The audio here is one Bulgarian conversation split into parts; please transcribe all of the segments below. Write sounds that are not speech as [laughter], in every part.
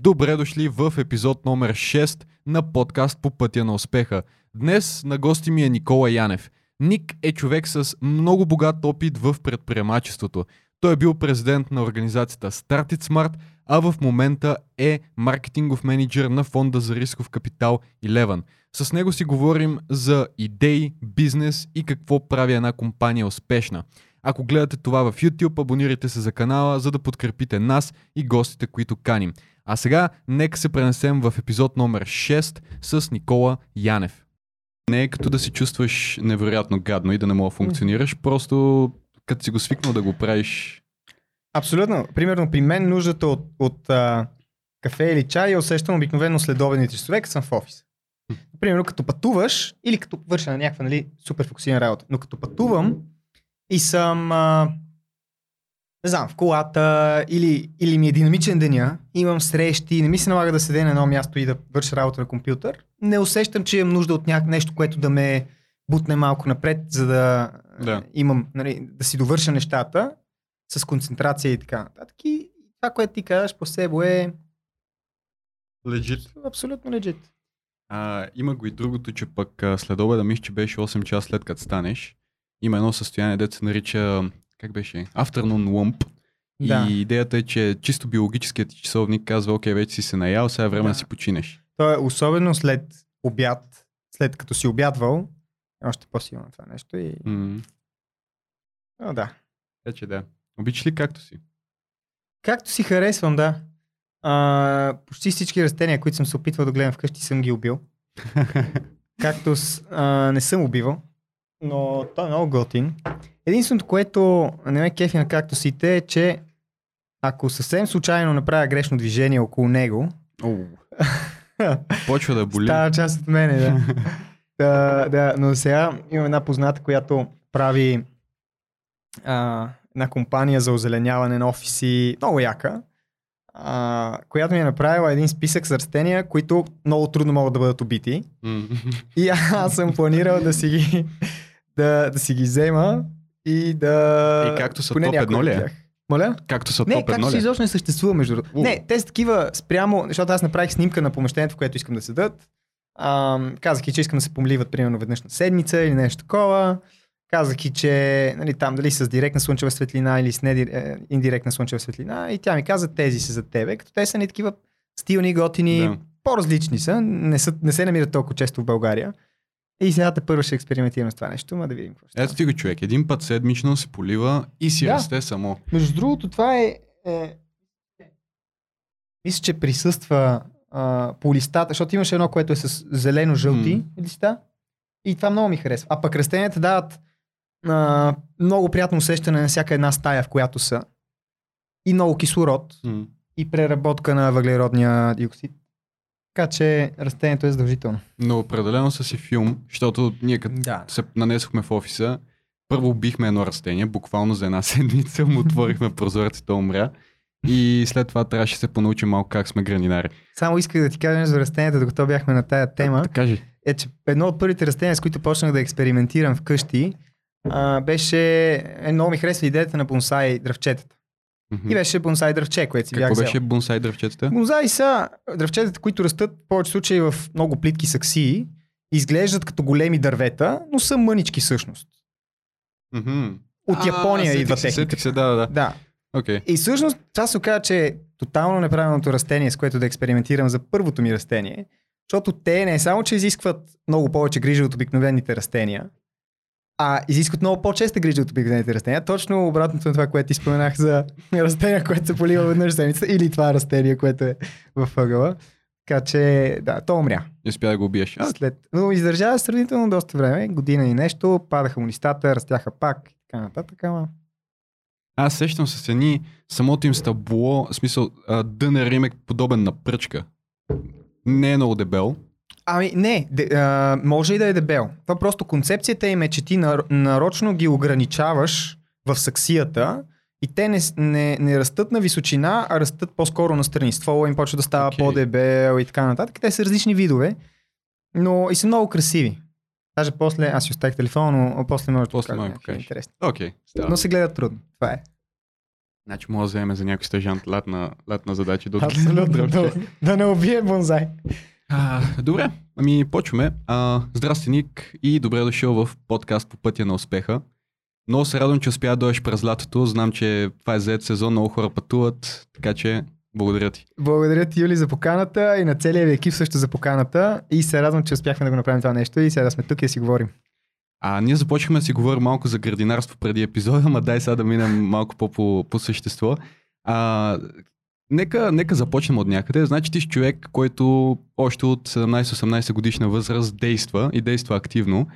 Добре дошли в епизод номер 6 на подкаст по пътя на успеха. Днес на гости ми е Никола Янев. Ник е човек с много богат опит в предприемачеството. Той е бил президент на организацията Start It Smart, а в момента е маркетингов менеджер на фонда за рисков капитал Eleven. С него си говорим за идеи, бизнес и какво прави една компания успешна. Ако гледате това в YouTube, абонирайте се за канала, за да подкрепите нас и гостите, които каним. А сега, нека се пренесем в епизод номер 6 с Никола Янев. Не е като да си чувстваш невероятно гадно и да не мога да функционираш, просто като си го свикнал да го правиш. Абсолютно. Примерно при мен нуждата от, от а, кафе или чай я усещам обикновено следобедните часове, като съм в офис. Примерно като пътуваш или като върша на някаква нали, супер фокусирана работа. Но като пътувам и съм а, не знам, в колата или, или ми е динамичен деня, имам срещи, не ми се налага да седя на едно място и да върша работа на компютър, не усещам, че имам нужда от няк... нещо, което да ме бутне малко напред, за да, Да. имам, нали, да си довърша нещата с концентрация и така нататък. И това, което ти казваш по себе е Легит. абсолютно legit. А, има го и другото, че пък след обеда, мисля, че беше 8 часа след като станеш. Има едно състояние, дето се нарича, как беше? Afternoon lump. Да. И идеята е, че чисто биологическият часовник казва, окей, вече си се наял, сега е време да, Да. си починеш. То е особено след обяд, след като си обядвал, е още по-силно това нещо. И... М, О, да. Така че да. Обичаш ли както си? Както си харесвам, да. А, почти всички растения, които съм се опитвал да гледам вкъщи, съм ги убил. [laughs] Както с, а, не съм убивал, но той е много готин. Единственото, което не ме кефи на кактусите е, че ако съвсем случайно направя грешно движение около него, [laughs] Почва да боли. става част от мене, да. [laughs] да, да. Но сега имам една позната, която прави а, една компания за озеленяване на офиси, много яка, а, която ми е направила един списък с растения, които много трудно могат да бъдат убити. И аз съм планирал да си ги, да, да си ги взема и да... И както са поне топ едно ли е? Моля? Както са Не, топ както си е? изобщо не съществува между другото. Не, те са такива спрямо, защото аз направих снимка на помещението, в което искам да седат. Казах и, че искам да се помливат примерно веднъж на седмица или нещо такова. Казах и, че нали, там дали с директна слънчева светлина или с недир... е, индиректна слънчева светлина. И тя ми каза, тези са за тебе, като те са не такива стилни, готини, Да. по-различни са. Не, са. не се намират толкова често в България. И сега те първо ще експериментирам с това нещо, ма да видим какво ще Ето ти го човек. Един път седмично се полива и си Да. расте само. Между другото, това е. е... Мисля, че присъства а, по листата, защото имаше едно, което е с зелено-жълти М. листа. И това много ми харесва. А пък растенията дават а, много приятно усещане на всяка една стая, в която са. И много кислород. М. И преработка на въглеродния диоксид. Така че растението е задължително. Но определено са си филм, защото ние като Да. се нанесохме в офиса, първо убихме едно растение, буквално за една [laughs] седмица му отворихме то умря. И след това трябваше да се понаучим малко как сме гранинари. Само исках да ти кажа за растенията, докато бяхме на тая тема. Да, кажи. е, че едно от първите растения, с които почнах да експериментирам вкъщи, а, беше, е, много ми харесва идеята на бонсай дръвчетата. Мгм. И беше бонсай дръвче, което си бях Какво взел. беше бонсай дръвчетата? Бонсай са дръвчетата, които растат в повече случаи в много плитки саксии, изглеждат като големи дървета, но са мънички всъщност. Мгм. От А, Япония сетих идва се, техниката. Се, да, да, да. Окей. И всъщност това се оказа, че е тотално неправилното растение, с което да експериментирам за първото ми растение, защото те не само, че изискват много повече грижа от обикновените растения, а изискват много по-честа грижа от обикновените растения. Точно обратното на това, което ти споменах за [laughs] растения, което се полива веднъж в седмицата, или това растение, което е в ъгъла. Така че, да, то умря. Не успя да го убиеш. А, След... Но издържава сравнително доста време, година и нещо, падаха му листата, растяха пак и така нататък, ама Аз сещам се с едни, самото им стъбло, в смисъл, дънер им е подобен на пръчка. Не е много дебел. Ами не, де, а, може и да е дебел. Това просто концепцията им е, че ти нар, нарочно ги ограничаваш в саксията и те не, не, не растат на височина, а растат по-скоро на страни. Ствола им почва да става Окей. по-дебел и така нататък. Те са различни видове, но и са много красиви. Даже после, аз си оставих телефона, но после може да После покажа да интересни. Окей, става. Но се гледат трудно. Това е. Значи може да вземем за някой стажант латна, латна задача. Да Абсолютно. да, да не убие бонзай. А, добре, ами почваме. А, здрасти, Ник, и добре дошъл в подкаст по пътя на успеха. Много се радвам, че успя да дойдеш през лятото. Знам, че това е заед сезон, много хора пътуват, така че благодаря ти. Благодаря ти, Юли, за поканата и на целия ви екип също за поканата. И се радвам, че успяхме да го направим това нещо и сега да сме тук и да си говорим. А ние започнахме да си говорим малко за градинарство преди епизода, [laughs] ма дай сега да минем малко по, по, по същество. А, нека, нека започнем от някъде. Значи ти си човек, който още от 17-18 годишна възраст действа и действа активно.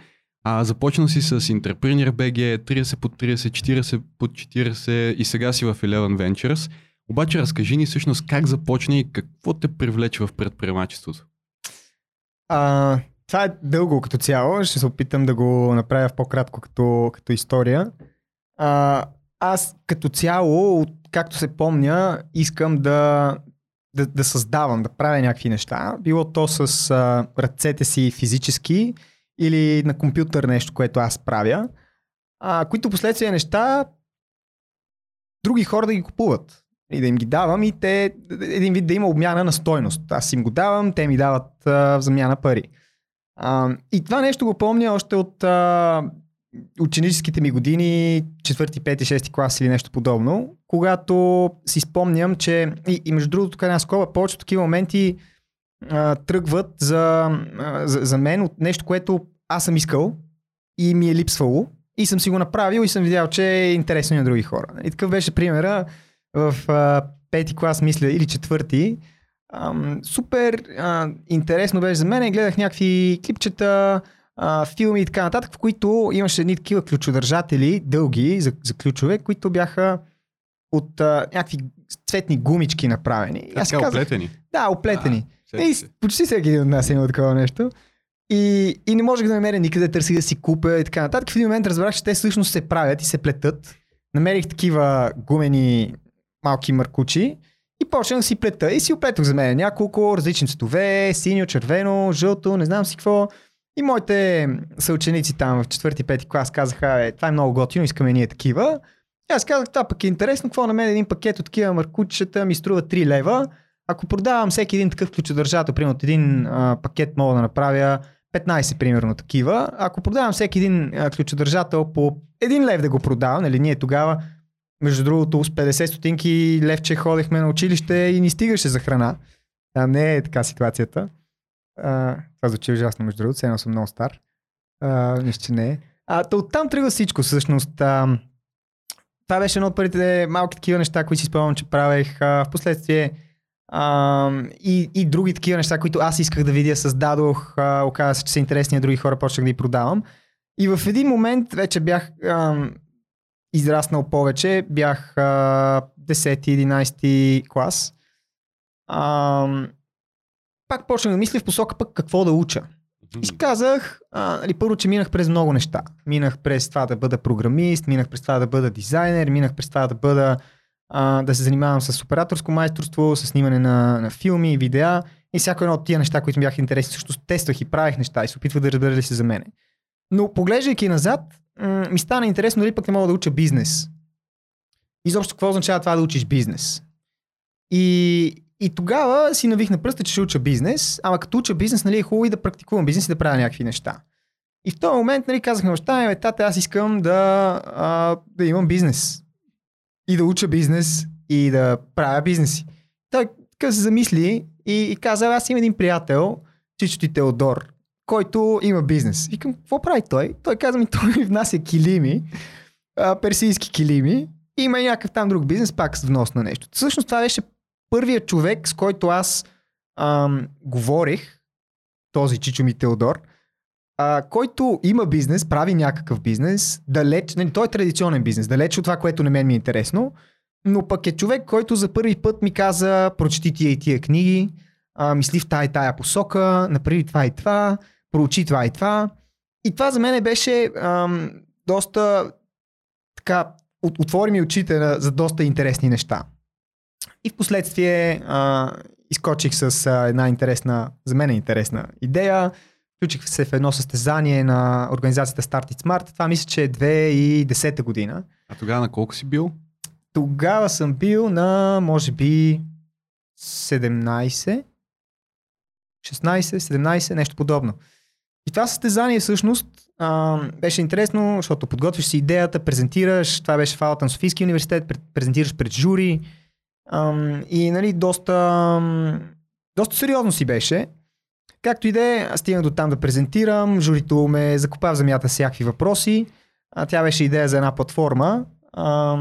А, започнал си с Entrepreneur BG, 30 под 30, 40 под 40 и сега си в Eleven Ventures. Обаче разкажи ни всъщност как започна и какво те привлече в предприемачеството. А, това е дълго като цяло. Ще се опитам да го направя в по-кратко като, като история. А, аз като цяло, от, както се помня, искам да, да, да създавам, да правя някакви неща. Било то с а, ръцете си физически или на компютър нещо, което аз правя, а, които последствия неща други хора да ги купуват и да им ги давам и те, един вид да има обмяна на стойност. Аз им го давам, те ми дават а, в замяна пари. А, и това нещо го помня още от а, ученическите ми години, 4, 5, 6 клас или нещо подобно, когато си спомням, че и, и между другото, тук една скоба, повечето такива моменти а, тръгват за, а, за, за мен от нещо, което аз съм искал и ми е липсвало и съм си го направил и съм видял, че е интересно и на други хора. И такъв беше примера в а, пети клас, мисля, или четвърти. Ам, супер а, интересно беше за мен. Гледах някакви клипчета, а, филми и така нататък, в които имаше едни такива ключодържатели, дълги за, за ключове, които бяха от а, някакви цветни гумички направени. Така казах, оплетени. да, оплетени. Сети И почти всеки един от нас е имал такова нещо. И, и не можех да намеря никъде, търсих да си купя и така нататък. В един момент разбрах, че те всъщност се правят и се плетат. Намерих такива гумени малки маркучи и почнах да си плета. И си оплетох за мен няколко различни цветове, синьо, червено, жълто, не знам си какво. И моите съученици там в 4-5 клас казаха, е, това е много готино, искаме ние такива. И аз казах, това пък е интересно, какво на мен един пакет от такива маркучета ми струва 3 лева. Ако продавам всеки един такъв ключодържател, примерно от един а, пакет мога да направя 15 примерно такива. Ако продавам всеки един а, ключодържател по 1 лев да го продавам, нали ние тогава, между другото с 50 стотинки левче ходехме на училище и ни стигаше за храна. Там не е така ситуацията. А, това звучи ужасно, между другото, едно съм много стар. Нищо, не. А, то оттам тръгва всичко, всъщност. А, това беше едно от първите малки такива неща, които си спомням, че правех. А, впоследствие а, и, и други такива неща, които аз исках да видя, създадох. А, оказа се, че са интересни, а други хора почнах да ги продавам. И в един момент вече бях а, израснал повече, бях а, 10-11 клас. А, пак почнах да мисля в посока пък какво да уча. И си казах, а, нали, първо, че минах през много неща. Минах през това да бъда програмист, минах през това да бъда дизайнер, минах през това да бъда а, да се занимавам с операторско майсторство, с снимане на, на филми, видеа и всяко едно от тия неща, които ми бяха интересни, също тествах и правих неща и се опитвах да разбера ли се за мене. Но поглеждайки назад, м- ми стана интересно дали пък не мога да уча бизнес. Изобщо какво означава това да учиш бизнес? И, и тогава си навих на пръста, че ще уча бизнес, ама като уча бизнес, нали, е хубаво и да практикувам бизнес и да правя някакви неща. И в този момент, нали, казах на баща ми, тата, аз искам да, а, да имам бизнес. И да уча бизнес и да правя бизнеси. Той така се замисли и, и каза, аз имам един приятел, Чичо ти Теодор, който има бизнес. Викам, какво прави той? Той каза ми, [laughs] той ми внася килими, а, персийски килими, има и някакъв там друг бизнес, пак с внос на нещо. Всъщност това беше първият човек, с който аз ам, говорих, този Чичо ми Теодор, а, който има бизнес, прави някакъв бизнес, далеч, не, той е традиционен бизнес, далеч от това, което на мен ми е интересно, но пък е човек, който за първи път ми каза, прочети тия и тия книги, а, мисли в тая и тая посока, направи това и това, проучи това и това. И това за мен беше ам, доста така, от, отвори ми очите на, за доста интересни неща. И в последствие изкочих с а, една интересна, за мен е интересна идея. Включих се в едно състезание на организацията Start It Smart. Това мисля, че е 2010 година. А тогава на колко си бил? Тогава съм бил на, може би, 17, 16, 17, нещо подобно. И това състезание всъщност а, беше интересно, защото подготвиш си идеята, презентираш, това беше в на Софийския университет, презентираш пред жури и нали, доста, доста сериозно си беше. Както и да е, стигнах до там да презентирам, журито ме закопа в земята всякакви въпроси. А, тя беше идея за една платформа а,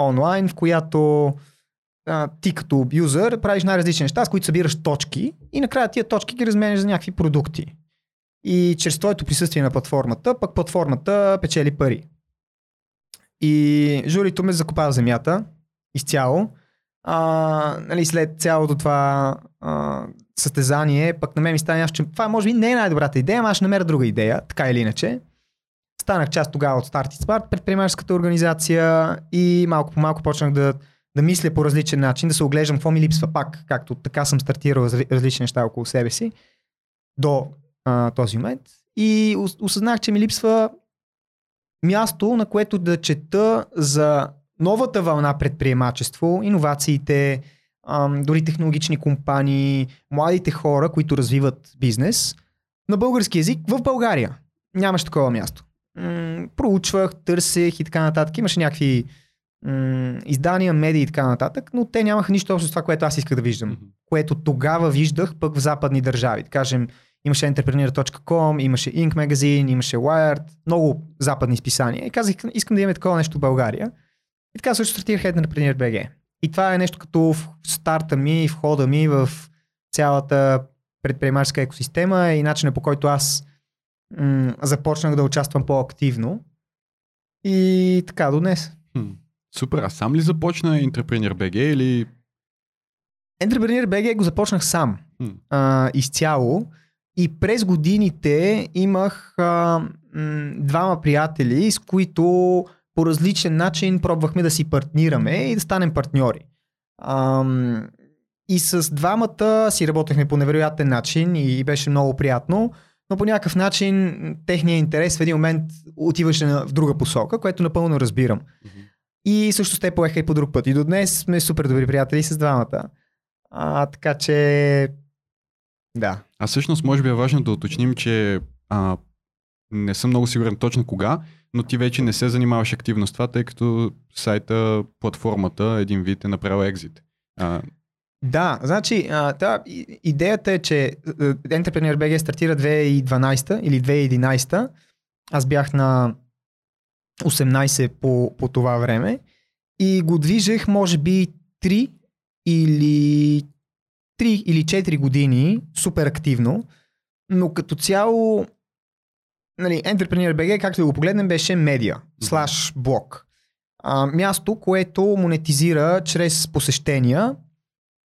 онлайн, в която а, ти като юзър правиш най-различни неща, с които събираш точки и накрая тия точки ги разменяш за някакви продукти. И чрез твоето присъствие на платформата, пък платформата печели пари. И журито ме закопа в земята изцяло. А, нали, след цялото това а, състезание, пък на мен ми стана ясно, че това може би не е най-добрата идея, ама аз ще намеря друга идея, така или иначе. Станах част тогава от Start It Smart, предприемаческата организация и малко по малко почнах да, да мисля по различен начин, да се оглеждам какво ми липсва пак, както така съм стартирал различни неща около себе си до а, този момент. И осъзнах, че ми липсва място, на което да чета за новата вълна предприемачество, иновациите, дори технологични компании, младите хора, които развиват бизнес на български язик в България. Нямаше такова място. М- проучвах, търсех и така нататък. Имаше някакви м- издания, медии и така нататък, но те нямаха нищо общо с това, което аз исках да виждам. Mm-hmm. Което тогава виждах пък в западни държави. Да кажем, имаше entrepreneur.com, имаше Inc. Magazine, имаше Wired, много западни списания. И казах, искам да имаме такова нещо в България. И така също стартирах Entrepreneur BG. И това е нещо като в старта ми, в хода ми в цялата предприемаческа екосистема и начинът по който аз м- започнах да участвам по-активно. И така до днес. Хм, супер, а сам ли започна Entrepreneur BG или... Entrepreneur BG го започнах сам. Хм. А, изцяло. И през годините имах а, м- двама приятели, с които по различен начин пробвахме да си партнираме и да станем партньори. Ам, и с двамата си работехме по невероятен начин и беше много приятно, но по някакъв начин техния интерес в един момент отиваше в друга посока, което напълно разбирам. Mm-hmm. И също те поеха и по друг път. И до днес сме супер добри приятели с двамата. А, така че... Да. А всъщност може би е важно да уточним, че а, не съм много сигурен точно кога, но ти вече не се занимаваш активно с това, тъй като сайта, платформата, един вид е направил екзит. А... Да, значи, а, да, идеята е, че Entrepreneur BG стартира 2012 или 2011. Аз бях на 18 по, по това време и го движех може би 3 или 3 или 4 години супер активно, но като цяло нали, Entrepreneur BG, както да го погледнем, беше медиа, слаш блог. А, място, което монетизира чрез посещения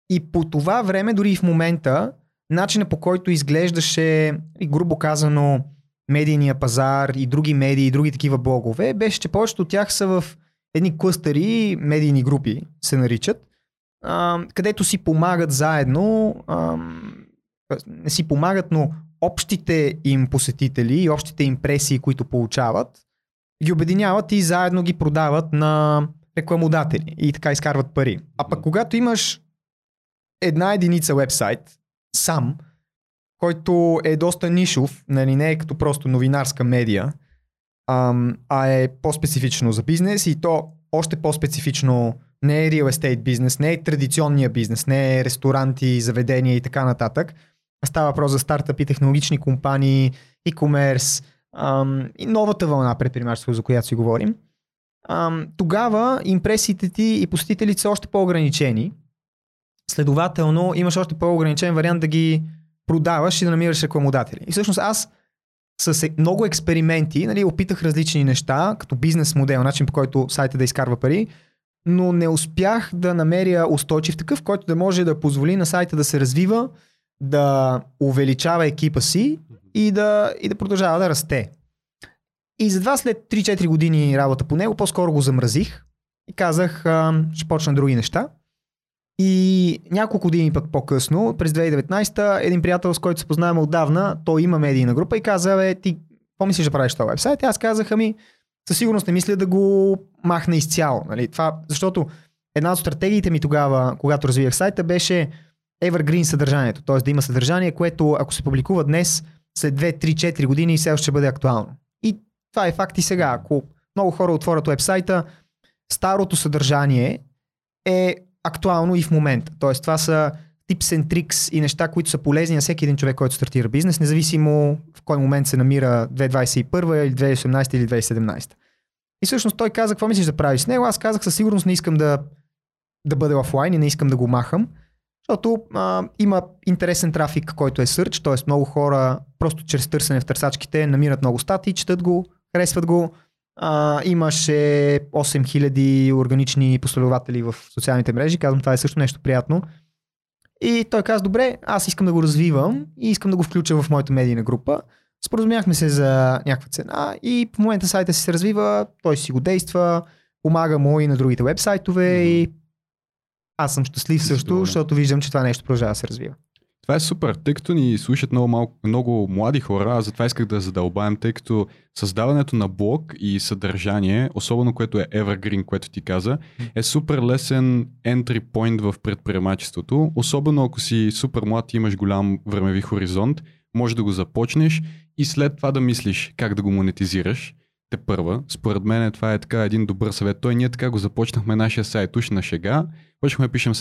и по това време, дори и в момента, начинът по който изглеждаше, грубо казано, медийния пазар и други медии и други такива блогове, беше, че повечето от тях са в едни клъстери, медийни групи се наричат, а, където си помагат заедно, а, не си помагат, но общите им посетители и общите импресии, които получават, ги обединяват и заедно ги продават на рекламодатели и така изкарват пари. А пък когато имаш една единица вебсайт, сам, който е доста нишов, нали, не е като просто новинарска медия, ам, а е по-специфично за бизнес и то още по-специфично не е real estate бизнес, не е традиционния бизнес, не е ресторанти, заведения и така нататък, Става въпрос за стартъпи, технологични компании, e-commerce ам, и новата вълна предприемачество, за която си говорим. Ам, тогава импресиите ти и посетителите са още по-ограничени. Следователно, имаш още по-ограничен вариант да ги продаваш и да намираш рекламодатели. И всъщност аз с е, много експерименти нали, опитах различни неща, като бизнес модел, начин по който сайта да изкарва пари, но не успях да намеря устойчив такъв, който да може да позволи на сайта да се развива да увеличава екипа си и да, и да продължава да расте. И затова след 3-4 години работа по него, по-скоро го замразих и казах, а, ще почна други неща. И няколко години пък по-късно, през 2019, един приятел, с който се познаваме отдавна, той има медийна група и каза, бе, ти какво мислиш да правиш този вебсайт? И аз казах, ами, със сигурност не мисля да го махна изцяло. Нали? Това, защото една от стратегиите ми тогава, когато развивах сайта, беше evergreen съдържанието. Т.е. да има съдържание, което ако се публикува днес, след 2, 3, 4 години все още ще бъде актуално. И това е факт и сега. Ако много хора отворят вебсайта, старото съдържание е актуално и в момента. Тоест това са tips and tricks и неща, които са полезни на всеки един човек, който стартира бизнес, независимо в кой момент се намира 2021 или 2018 или 2017. И всъщност той каза, какво мислиш да правиш с него? Аз казах, със сигурност не искам да, да бъде офлайн и не искам да го махам, защото а, има интересен трафик, който е сърч, т.е. много хора просто чрез търсене в търсачките намират много статии, четат го, харесват го. А, имаше 8000 органични последователи в социалните мрежи, казвам, това е също нещо приятно. И той каза, добре, аз искам да го развивам и искам да го включа в моята медийна група. Споразумяхме се за някаква цена и в момента сайта си се развива, той си го действа, помага му и на другите вебсайтове mm-hmm. и аз съм щастлив също, защото виждам, че това нещо продължава да се развива. Това е супер, тъй като ни слушат много, малко, много млади хора, аз затова исках да задълбаем, тъй като създаването на блог и съдържание, особено което е Evergreen, което ти каза, е супер лесен entry point в предприемачеството, особено ако си супер млад и имаш голям времеви хоризонт, може да го започнеш и след това да мислиш как да го монетизираш те първа. Според мен това е така един добър съвет. Той ние така го започнахме нашия сайт уж на шега. Почнахме да пишем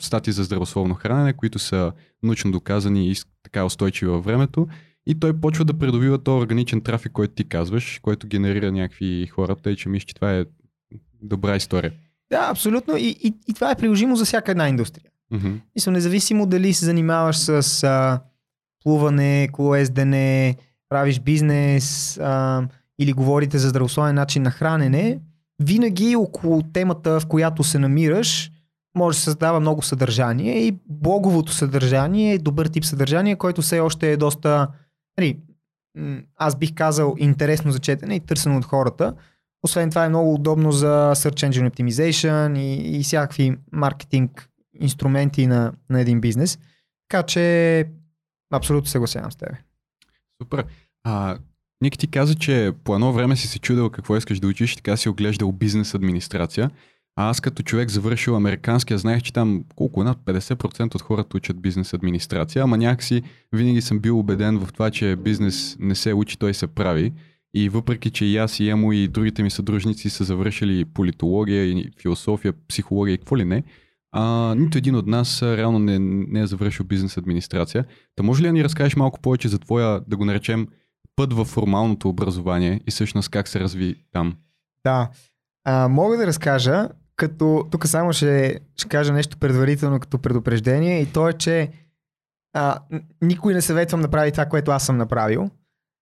статии за здравословно хранене, които са научно доказани и така устойчиви във времето. И той почва да придобива този органичен трафик, който ти казваш, който генерира някакви хора, тъй че мисля, че това е добра история. Да, абсолютно. И, и, и това е приложимо за всяка една индустрия. Mm-hmm. Мисля, независимо дали се занимаваш с а, плуване, колоездене, правиш бизнес, а, или говорите за здравословен начин на хранене, винаги около темата, в която се намираш, може да се създава много съдържание и блоговото съдържание е добър тип съдържание, който все още е доста, нали, аз бих казал, интересно за четене и търсено от хората. Освен това е много удобно за Search Engine Optimization и, и всякакви маркетинг инструменти на, на един бизнес. Така че абсолютно съгласявам с теб. Супер. А, Ник ти каза, че по едно време си се чудил какво искаш да учиш, така си оглеждал бизнес администрация. А аз като човек завършил американския, знаех, че там колко над 50% от хората учат бизнес администрация, ама някакси винаги съм бил убеден в това, че бизнес не се учи, той се прави. И въпреки, че и аз и Емо и другите ми съдружници са завършили политология и философия, психология и какво ли не, а, нито един от нас реално не, не е завършил бизнес администрация. Та може ли да ни разкажеш малко повече за твоя, да го наречем, път в формалното образование и всъщност как се разви там? Да, а, мога да разкажа, като тук само ще, ще кажа нещо предварително като предупреждение и то е, че а, никой не съветвам да прави това, което аз съм направил,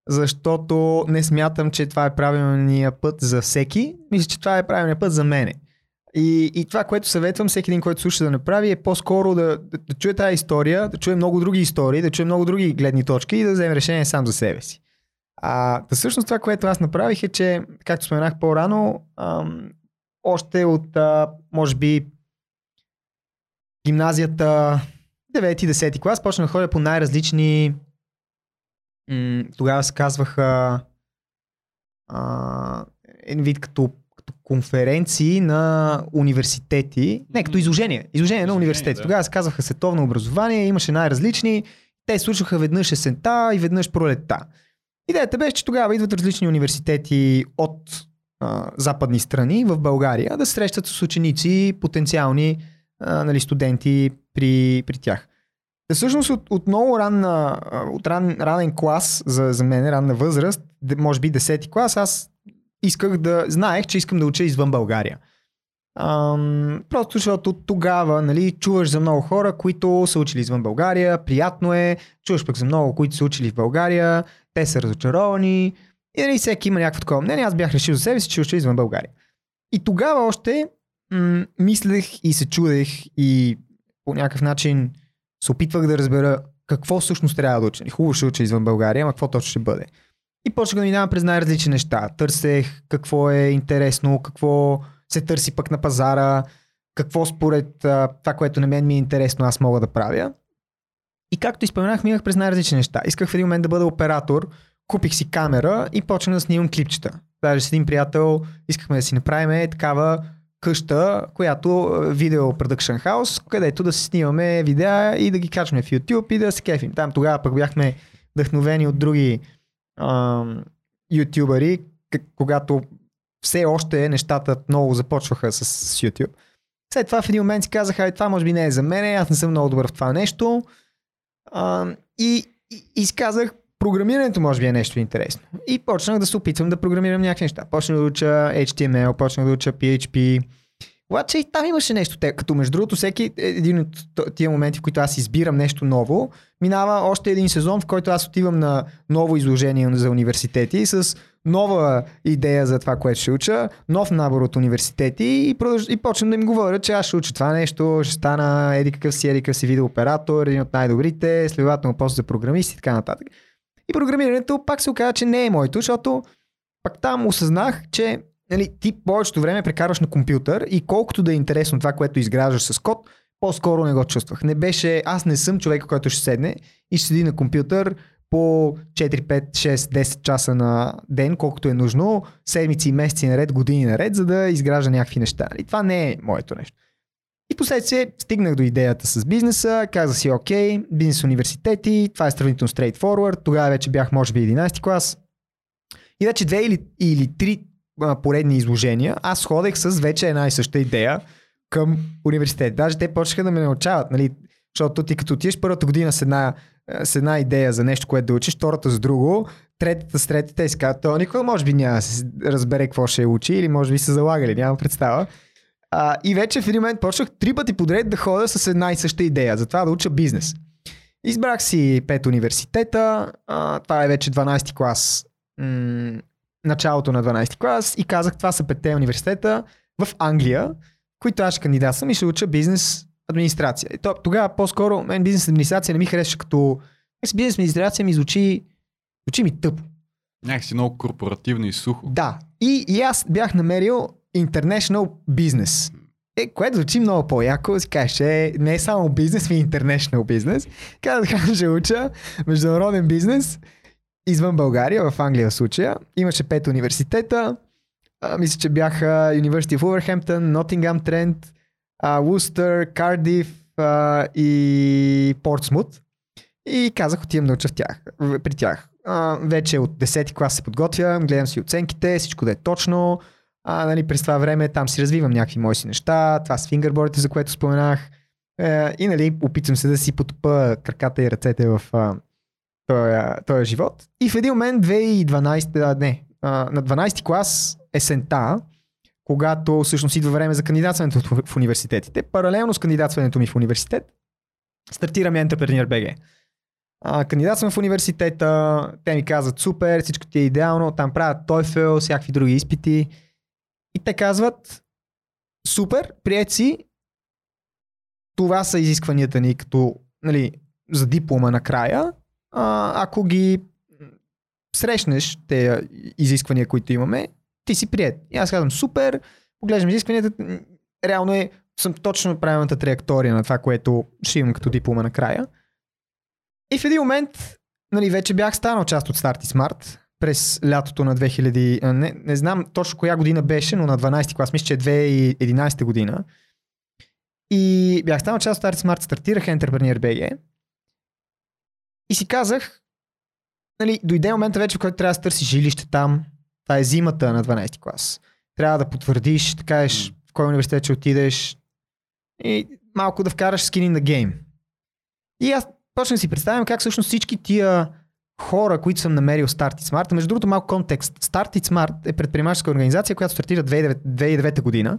защото не смятам, че това е правилният път за всеки. Мисля, че това е правилният път за мене. И, и това, което съветвам всеки един, който слуша да направи, е по-скоро да, да, да чуе тази история, да чуе много други истории, да чуе много други гледни точки и да вземе решение сам за себе си. А, да всъщност това, което аз направих е, че, както споменах по-рано, ам, още от, а, може би, гимназията 9-10 клас, почнах да ходя по най-различни м- тогава се казваха а, един вид като, като конференции на университети, не, като изложение, изложение на университети. Да. Тогава се казваха световно образование, имаше най-различни, те случваха веднъж есента и веднъж пролетта. Идеята беше, че тогава идват различни университети от западни страни в България да срещат с ученици, потенциални а, нали, студенти при, при тях. Да, всъщност от, от много ранна, от ран, ранен клас, за, за мен ранна възраст, може би 10 клас, аз исках да, знаех, че искам да уча извън България. Ам, просто защото тогава нали, чуваш за много хора, които са учили извън България, приятно е, чуваш пък за много, които са учили в България, те са разочаровани и нали, всеки има някакво такова мнение. Аз бях решил за себе си, че ще извън България. И тогава още м- мислех и се чудех и по някакъв начин се опитвах да разбера какво всъщност трябва да уча. Хубаво ще уча извън България, ама какво точно ще бъде. И почнах да минавам през най-различни неща. Търсех какво е интересно, какво се търси пък на пазара, какво според а, това, което на мен ми е интересно, аз мога да правя. И както изпоменах, минах през най-различни неща. Исках в един момент да бъда оператор, купих си камера и почнах да снимам клипчета. даже с един приятел искахме да си направим такава къща, която е, видео продъкшн хаус, където да си снимаме видеа и да ги качваме в YouTube и да се кефим. Там тогава пък бяхме вдъхновени от други ам, ютубъри, когато все още нещата много започваха с, с YouTube. След това в един момент си казаха, "Ай, това може би не е за мен, аз не съм много добър в това нещо. А, и, и, и си казах, програмирането може би е нещо интересно. И почнах да се опитвам да програмирам някакви неща. Почнах да уча HTML, почнах да уча PHP. Обаче и там имаше нещо. Те, като между другото, всеки един от тия моменти, в които аз избирам нещо ново, минава още един сезон, в който аз отивам на ново изложение за университети с нова идея за това, което ще уча, нов набор от университети и, продълж... и почвам да им говоря, че аз ще уча това нещо, ще стана еди какъв си, еди какъв си видеооператор, един от най-добрите, следователно после за програмист и така нататък. И програмирането пак се оказа, че не е моето, защото пак там осъзнах, че нали, ти повечето време прекарваш на компютър и колкото да е интересно това, което изграждаш с код, по-скоро не го чувствах. Не беше, аз не съм човек, който ще седне и ще седи на компютър по 4, 5, 6, 10 часа на ден, колкото е нужно, седмици, месеци наред, години наред, за да изгражда някакви неща. И това не е моето нещо. И последствие стигнах до идеята с бизнеса, казах си, окей, бизнес университети, това е сравнително straightforward, тогава вече бях може би 11 клас. И вече две или, или три поредни изложения, аз ходех с вече една и съща идея към университет. Даже те почнаха да ме научават, нали, защото ти като отидеш първата година с една, с една идея за нещо, което да учиш, втората с друго, третата с третата и си казват, то никога може би няма да се разбере какво ще учи или може би са залагали, нямам представа. А, и вече в един момент почнах три пъти подред да ходя с една и съща идея, за това да уча бизнес. Избрах си пет университета, а, това е вече 12 клас, м- началото на 12 клас и казах, това са петте университета в Англия, които аз ще кандидатствам и ще уча бизнес администрация. И то, тогава по-скоро мен бизнес администрация не ми харесва като бизнес администрация ми звучи, звучи ми тъпо. Някакси много корпоративно и сухо. Да. И, и аз бях намерил International Business. Е, което звучи много по-яко, си кажеш, е, не е само бизнес, ми е international бизнес. Казах, ще уча международен бизнес извън България, в Англия в случая. Имаше пет университета. А, мисля, че бяха University of Wolverhampton, Nottingham Trent, а, Worcester, Cardiff и Портсмут. И казах, отивам да уча в тях, при тях. А, вече от 10 клас се подготвям, гледам си оценките, всичко да е точно. А, нали, през това време там си развивам някакви мои си неща, това с фингърборите, за което споменах. Е, и нали, опитвам се да си потопа краката и ръцете в този, живот. И в един момент 2012, а, не, а, на 12 клас есента, когато всъщност идва време за кандидатстването в- университетите, паралелно с кандидатстването ми в университет, стартирам Entrepreneur BG. А, кандидатствам в университета, те ми казват супер, всичко ти е идеално, там правят TOEFL, всякакви други изпити. И те казват, супер, прият си, това са изискванията ни като нали, за диплома накрая. А, ако ги срещнеш те изисквания, които имаме, ти си прият. И аз казвам, супер, поглеждам изискванията, реално е, съм точно на правилната траектория на това, което ще имам като диплома накрая. И в един момент, нали, вече бях станал част от Start Smart през лятото на 2000, а, не, не знам точно коя година беше, но на 12 клас, мисля, че е 2011 година. И бях станал част от Start Smart, стартирах Entrepreneur BG. И си казах, нали, дойде момента вече, в който трябва да търси жилище там. Това е зимата на 12 клас. Трябва да потвърдиш, да кажеш в кой университет ще отидеш и малко да вкараш skin in the game. И аз почнах да си представям как всъщност всички тия хора, които съм намерил Start Smart, между другото малко контекст. Start It Smart е предприемаческа организация, която стартира 2009, 2009 година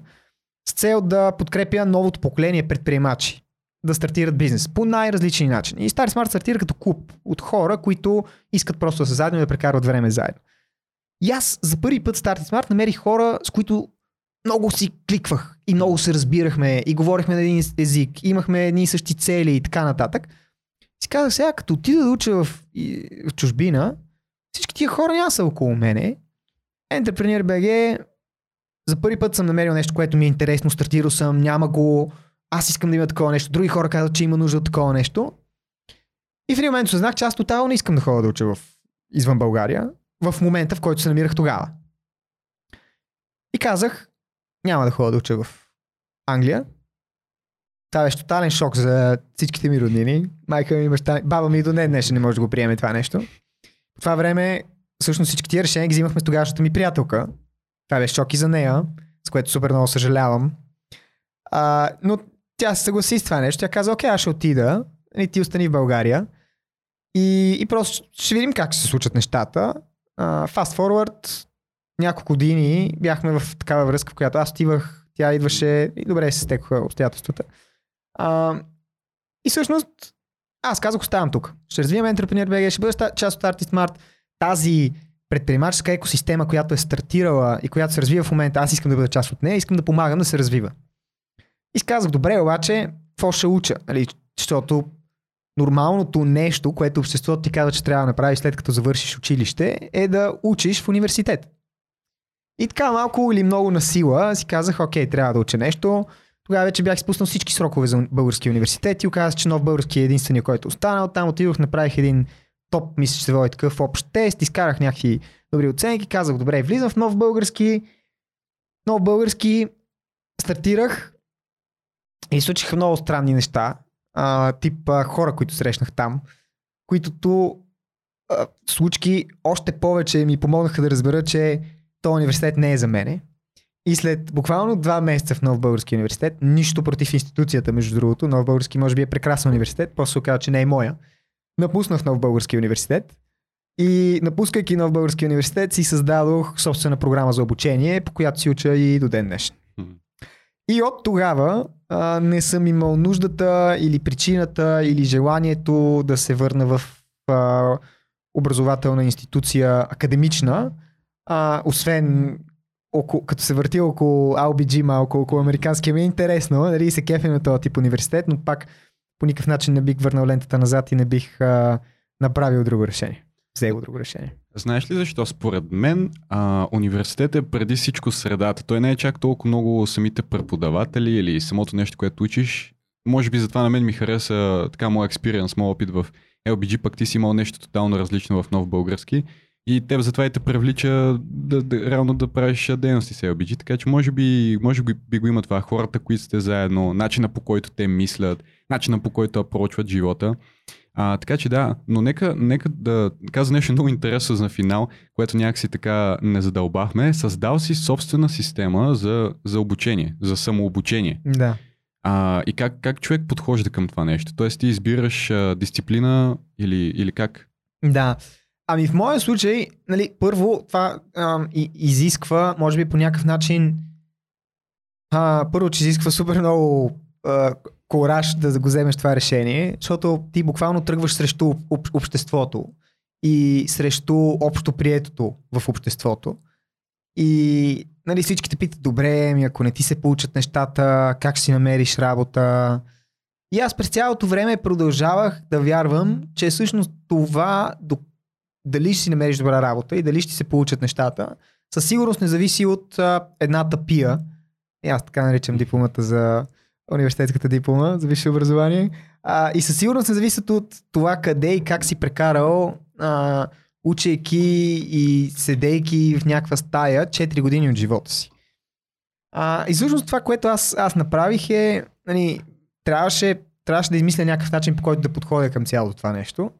с цел да подкрепя новото поколение предприемачи да стартират бизнес по най-различни начини. И Start Smart стартира като клуб от хора, които искат просто да са заедно и да прекарват време заедно. И аз за първи път Start Smart намерих хора, с които много си кликвах и много се разбирахме и говорихме на един език, имахме едни и същи цели и така нататък. Си казах сега, като отида да уча в, в чужбина, всички тия хора няма са около мене. Entrepreneur BG за първи път съм намерил нещо, което ми е интересно, стартирал съм, няма го, аз искам да има такова нещо. Други хора казват, че има нужда от такова нещо. И в един момент осъзнах, че аз тотално не искам да ходя да уча в, извън България, в момента, в който се намирах тогава. И казах, няма да ходя да уча в Англия. Това беше тотален шок за всичките ми роднини. Майка ми, баща ми, баба ми до днес днес не може да го приеме това нещо. По това време, всъщност всички тия решения ги взимахме с тогавашната ми приятелка. Това беше шок и за нея, с което супер много съжалявам. А, но тя се съгласи с това нещо. Тя каза, окей, аз ще отида. И ти остани в България. И, и просто ще видим как ще се случат нещата. Uh, fast няколко години бяхме в такава връзка, в която аз отивах, тя идваше и добре се стекоха обстоятелствата. Uh, и всъщност аз казах, оставам тук. Ще развивам Entrepreneur BG, ще бъда част от Artist Mart. Тази предприемаческа екосистема, която е стартирала и която се развива в момента, аз искам да бъда част от нея, искам да помагам да се развива. И казах, добре, обаче, какво ще уча? Нали, защото нормалното нещо, което обществото ти казва, че трябва да направиш след като завършиш училище, е да учиш в университет. И така малко или много на сила си казах, окей, трябва да уча нещо. Тогава вече бях изпуснал всички срокове за български университет и оказа, че нов български е единствения, който е останал. Там отидох, направих един топ, мисля, че се води такъв общ тест, изкарах някакви добри оценки, казах, добре, влизам в нов български, нов български, стартирах и случиха много странни неща а, тип а, хора, които срещнах там, които ту, а, случки още повече ми помогнаха да разбера, че този университет не е за мене. И след буквално два месеца в Нов Български университет, нищо против институцията, между другото, Нов Български може би е прекрасен университет, просто се оказа, че не е моя. Напуснах Нов Български университет и напускайки Нов Български университет си създадох собствена програма за обучение, по която си уча и до ден днешен. И от тогава а, не съм имал нуждата или причината или желанието да се върна в а, образователна институция академична, а, освен около, като се върти около LBG малко, около американския ми е интересно, нали, се кефе на този тип университет, но пак по никакъв начин не бих върнал лентата назад и не бих а, направил друго решение. Взел друго решение. Знаеш ли защо? Според мен а, университет е преди всичко средата. Той не е чак толкова много самите преподаватели или самото нещо, което учиш. Може би затова на мен ми хареса така моят експириенс, моят опит в LBG, пък ти си имал нещо тотално различно в нов български. И теб затова и те привлича да, да, реално да правиш дейности с LBG, така че може би, може би, би го има това. Хората, които сте заедно, начина по който те мислят, начина по който апрочват живота. А, така че да, но нека, нека да каза нещо много интересно за финал, което някакси така не задълбахме. Създал си собствена система за, за обучение, за самообучение. Да. А, и как, как човек подхожда към това нещо? Тоест ти избираш а, дисциплина или, или как? Да. Ами в моя случай, нали, първо това а, и, изисква, може би по някакъв начин, а, първо, че изисква супер много а, кораж да го вземеш това решение, защото ти буквално тръгваш срещу об, обществото и срещу общо приетото в обществото. И нали, всички те питат, добре, ми ако не ти се получат нещата, как си намериш работа. И аз през цялото време продължавах да вярвам, че всъщност това, дали ще си намериш добра работа и дали ще се получат нещата, със сигурност не зависи от а, едната пия. И аз така наричам дипломата за университетската диплома за висше образование. А, и със сигурност не зависят от това къде и как си прекарал а, учейки и седейки в някаква стая 4 години от живота си. А, и всъщност това, което аз, аз направих е, нали, трябваше, трябваше да измисля някакъв начин по който да подходя към цялото това нещо.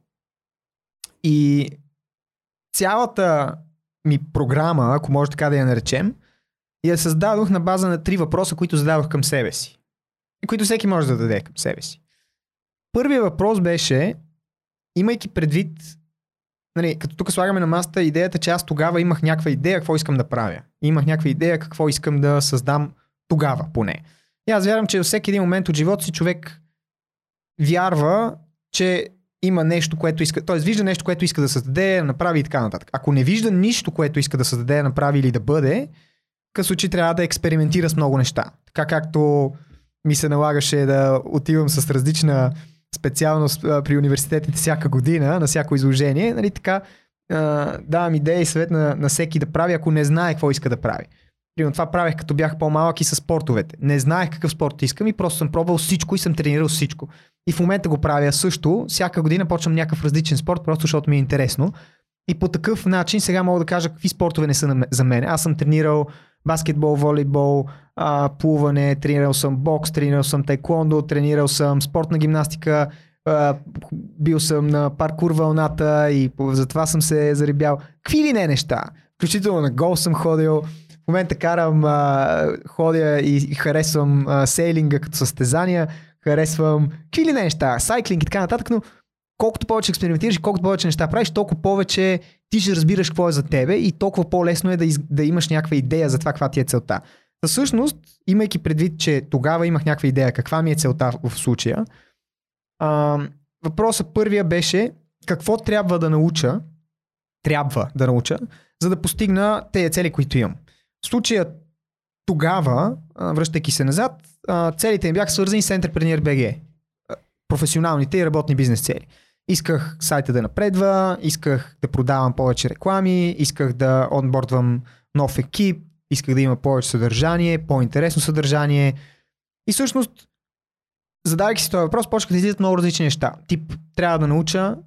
И цялата ми програма, ако може така да я наречем, я създадох на база на три въпроса, които задавах към себе си и които всеки може да даде към себе си. Първият въпрос беше, имайки предвид, нали, като тук слагаме на масата идеята, че аз тогава имах някаква идея какво искам да правя. Имах някаква идея какво искам да създам тогава поне. И аз вярвам, че във всеки един момент от живота си човек вярва, че има нещо, което иска, т.е. вижда нещо, което иска да създаде, направи и така нататък. Ако не вижда нищо, което иска да създаде, направи или да бъде, късо, че трябва да експериментира с много неща. Така както ми се налагаше да отивам с различна специалност при университетите всяка година, на всяко изложение, нали така, давам идея и съвет на, на всеки да прави, ако не знае какво иска да прави. Примерно това правех като бях по-малък и с спортовете. Не знаех какъв спорт искам и просто съм пробвал всичко и съм тренирал всичко. И в момента го правя също. Всяка година почвам някакъв различен спорт, просто защото ми е интересно. И по такъв начин сега мога да кажа какви спортове не са за мен. Аз съм тренирал баскетбол, волейбол, плуване, тренирал съм бокс, тренирал съм тайкондо, тренирал съм спортна гимнастика, бил съм на паркур вълната и затова съм се заребял. Какви ли не неща? Включително на гол съм ходил. Момента карам, а, ходя и, харесвам а, сейлинга като състезания, харесвам какви неща, сайклинг и така нататък, но колкото повече експериментираш и колкото повече неща правиш, толкова повече ти ще разбираш какво е за тебе и толкова по-лесно е да, из, да имаш някаква идея за това каква ти е целта. Та всъщност, имайки предвид, че тогава имах някаква идея каква ми е целта в случая, а, въпросът първия беше какво трябва да науча, трябва да науча, за да постигна тези цели, които имам. В случая тогава, връщайки се назад, целите ми бяха свързани с Entrepreneur BG. Професионалните и работни бизнес цели. Исках сайта да напредва, исках да продавам повече реклами, исках да онбордвам нов екип, исках да има повече съдържание, по-интересно съдържание. И всъщност, задавайки си този въпрос, почнаха да излизат много различни неща. Тип, трябва да науча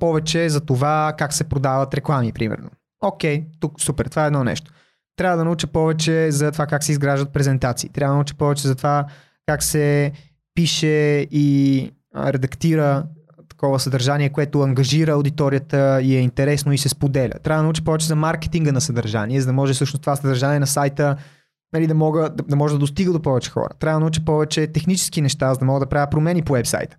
повече за това как се продават реклами, примерно. Окей, тук супер, това е едно нещо. Трябва да науча повече за това как се изграждат презентации. Трябва да науча повече за това как се пише и редактира такова съдържание, което ангажира аудиторията и е интересно и се споделя. Трябва да науча повече за маркетинга на съдържание, за да може всъщност това съдържание на сайта нали, да, мога, да, да може да достига до повече хора. Трябва да науча повече технически неща, за да мога да правя промени по вебсайта.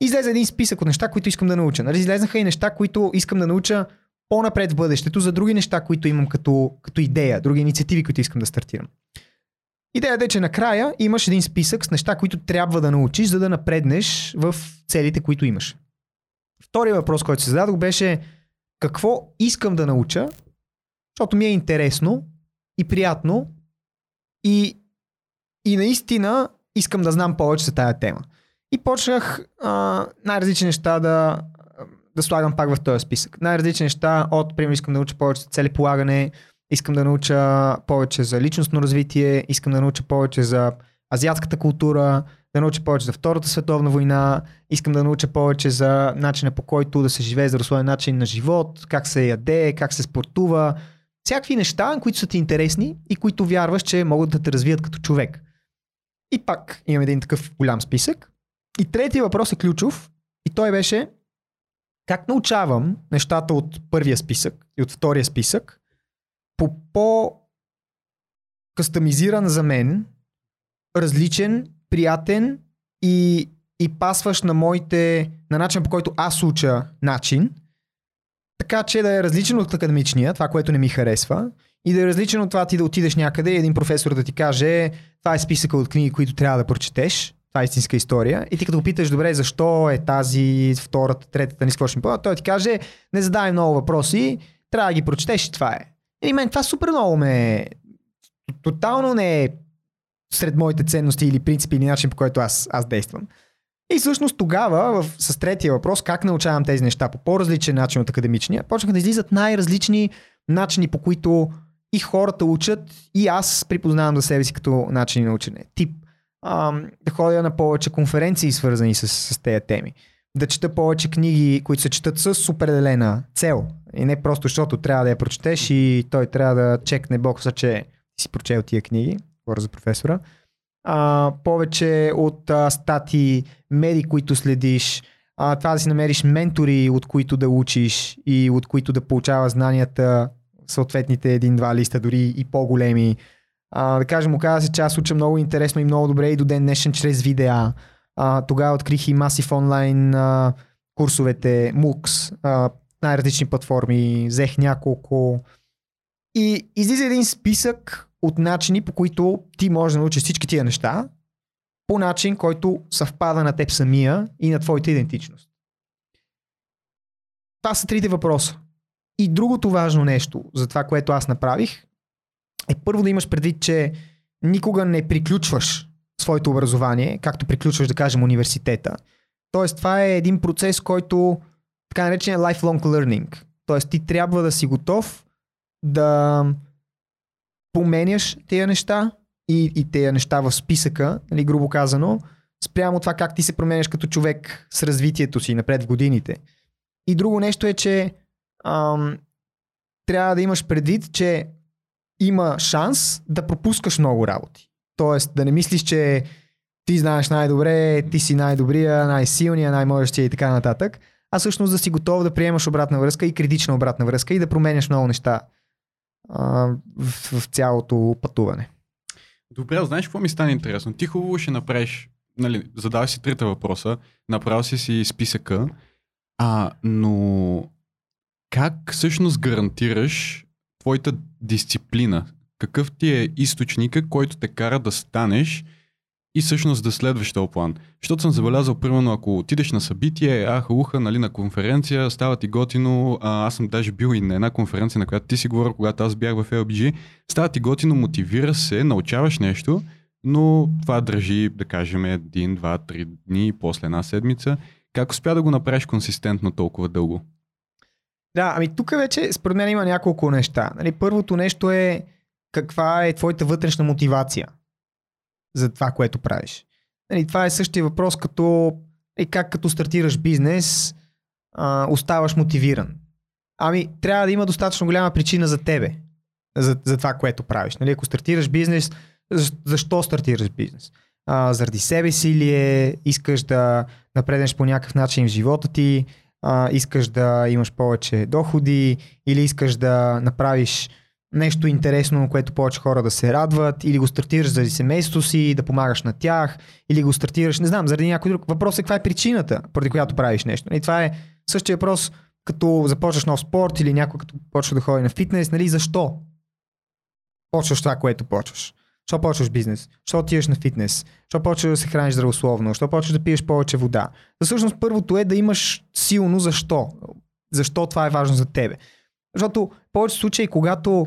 Излезе един списък от неща, които искам да науча. Нали, излезнаха и неща, които искам да науча по-напред в бъдещето за други неща, които имам като, като идея, други инициативи, които искам да стартирам. Идеята е, че накрая имаш един списък с неща, които трябва да научиш, за да напреднеш в целите, които имаш. Втория въпрос, който се зададох беше какво искам да науча, защото ми е интересно и приятно и, и наистина искам да знам повече за тая тема. И почнах а, най-различни неща да, да слагам пак в този списък. Най-различни неща от, примерно, искам да науча повече за целеполагане, искам да науча повече за личностно развитие, искам да науча повече за азиатската култура, да науча повече за Втората световна война, искам да науча повече за начина по който да се живее здравословен начин на живот, как се яде, как се спортува, всякакви неща, които са ти интересни и които вярваш, че могат да те развият като човек. И пак имам един такъв голям списък. И третия въпрос е ключов и той беше как научавам нещата от първия списък и от втория списък? По по кастомизиран за мен, различен, приятен и, и пасваш на моите, на начин по който аз уча начин, така че да е различен от академичния, това, което не ми харесва, и да е различен от това ти да отидеш някъде и един професор да ти каже, това е списъка от книги, които трябва да прочетеш, това е истинска история. И ти като го питаш, добре, защо е тази втората, третата, ни сквошни той ти каже, не задай много въпроси, трябва да ги прочетеш и това е. И мен това супер много ме... Тотално не е сред моите ценности или принципи или начин по който аз, аз действам. И всъщност тогава, в, с третия въпрос, как научавам тези неща по по-различен начин от академичния, почнаха да излизат най-различни начини, по които и хората учат, и аз припознавам за себе си като начини на учене. Тип, ам, да ходя на повече конференции, свързани с, с тези теми. Да чета повече книги, които се четат с определена цел. И не просто защото трябва да я прочетеш и той трябва да чекне бокса, че си прочел тия книги. Говоря за професора. А, повече от а, стати, медии, които следиш, а, това да си намериш ментори, от които да учиш и от които да получава знанията, съответните един-два листа, дори и по-големи. А, да кажем, оказа се, че аз уча много интересно и много добре и до ден днешен чрез видеа. А, тогава открих и масив онлайн а, курсовете, MOOCs, а, най-различни платформи, взех няколко. И излиза един списък от начини, по които ти можеш да научиш всички тия неща, по начин, който съвпада на теб самия и на твоята идентичност. Това са трите въпроса. И другото важно нещо за това, което аз направих, е първо да имаш предвид, че никога не приключваш своето образование, както приключваш, да кажем, университета. Тоест, това е един процес, който така наречен е lifelong learning. Тоест, ти трябва да си готов да поменяш тези неща и, и тези неща в списъка, нали, грубо казано, спрямо това как ти се променяш като човек с развитието си напред в годините. И друго нещо е, че ам, трябва да имаш предвид, че има шанс да пропускаш много работи. Тоест да не мислиш, че ти знаеш най-добре, ти си най-добрия, най-силния, най-можещия и така нататък, а всъщност да си готов да приемаш обратна връзка и критична обратна връзка и да променяш много неща а, в, в цялото пътуване. Добре, знаеш какво ми стане интересно? Ти хубаво ще направиш, нали, задаваш си трите въпроса, направил си си списъка, а, но как всъщност гарантираш твоята дисциплина? Какъв ти е източника, който те кара да станеш и всъщност да следваш този план. Защото съм забелязал, примерно, ако отидеш на събитие, аха, уха, нали, на конференция, става ти готино, а, аз съм даже бил и на една конференция, на която ти си говорил, когато аз бях в LBG, става ти готино, мотивира се, научаваш нещо, но това държи, да кажем, един, два, три дни, после една седмица. Как успя да го направиш консистентно толкова дълго? Да, ами тук вече според мен има няколко неща. Нали, първото нещо е каква е твоята вътрешна мотивация за това, което правиш. Нали, това е същия въпрос като е как като стартираш бизнес, а, оставаш мотивиран. Ами, трябва да има достатъчно голяма причина за тебе, за, за това, което правиш. Нали, ако стартираш бизнес, защо стартираш бизнес? А, заради себе си ли е, искаш да напреднеш по някакъв начин в живота ти, а, искаш да имаш повече доходи или искаш да направиш нещо интересно, което повече хора да се радват, или го стартираш заради семейството си, да помагаш на тях, или го стартираш, не знам, заради някой друг. Въпросът е каква е причината, поради която правиш нещо. И това е същия въпрос, като започваш нов спорт или някой като почва да ходи на фитнес, нали, защо? Почваш това, което почваш. Защо почваш бизнес? Защо отиваш на фитнес? Защо почваш да се храниш здравословно? Защо почваш да пиеш повече вода? Всъщност първото е да имаш силно защо. Защо това е важно за тебе. Защото в повечето случаи, когато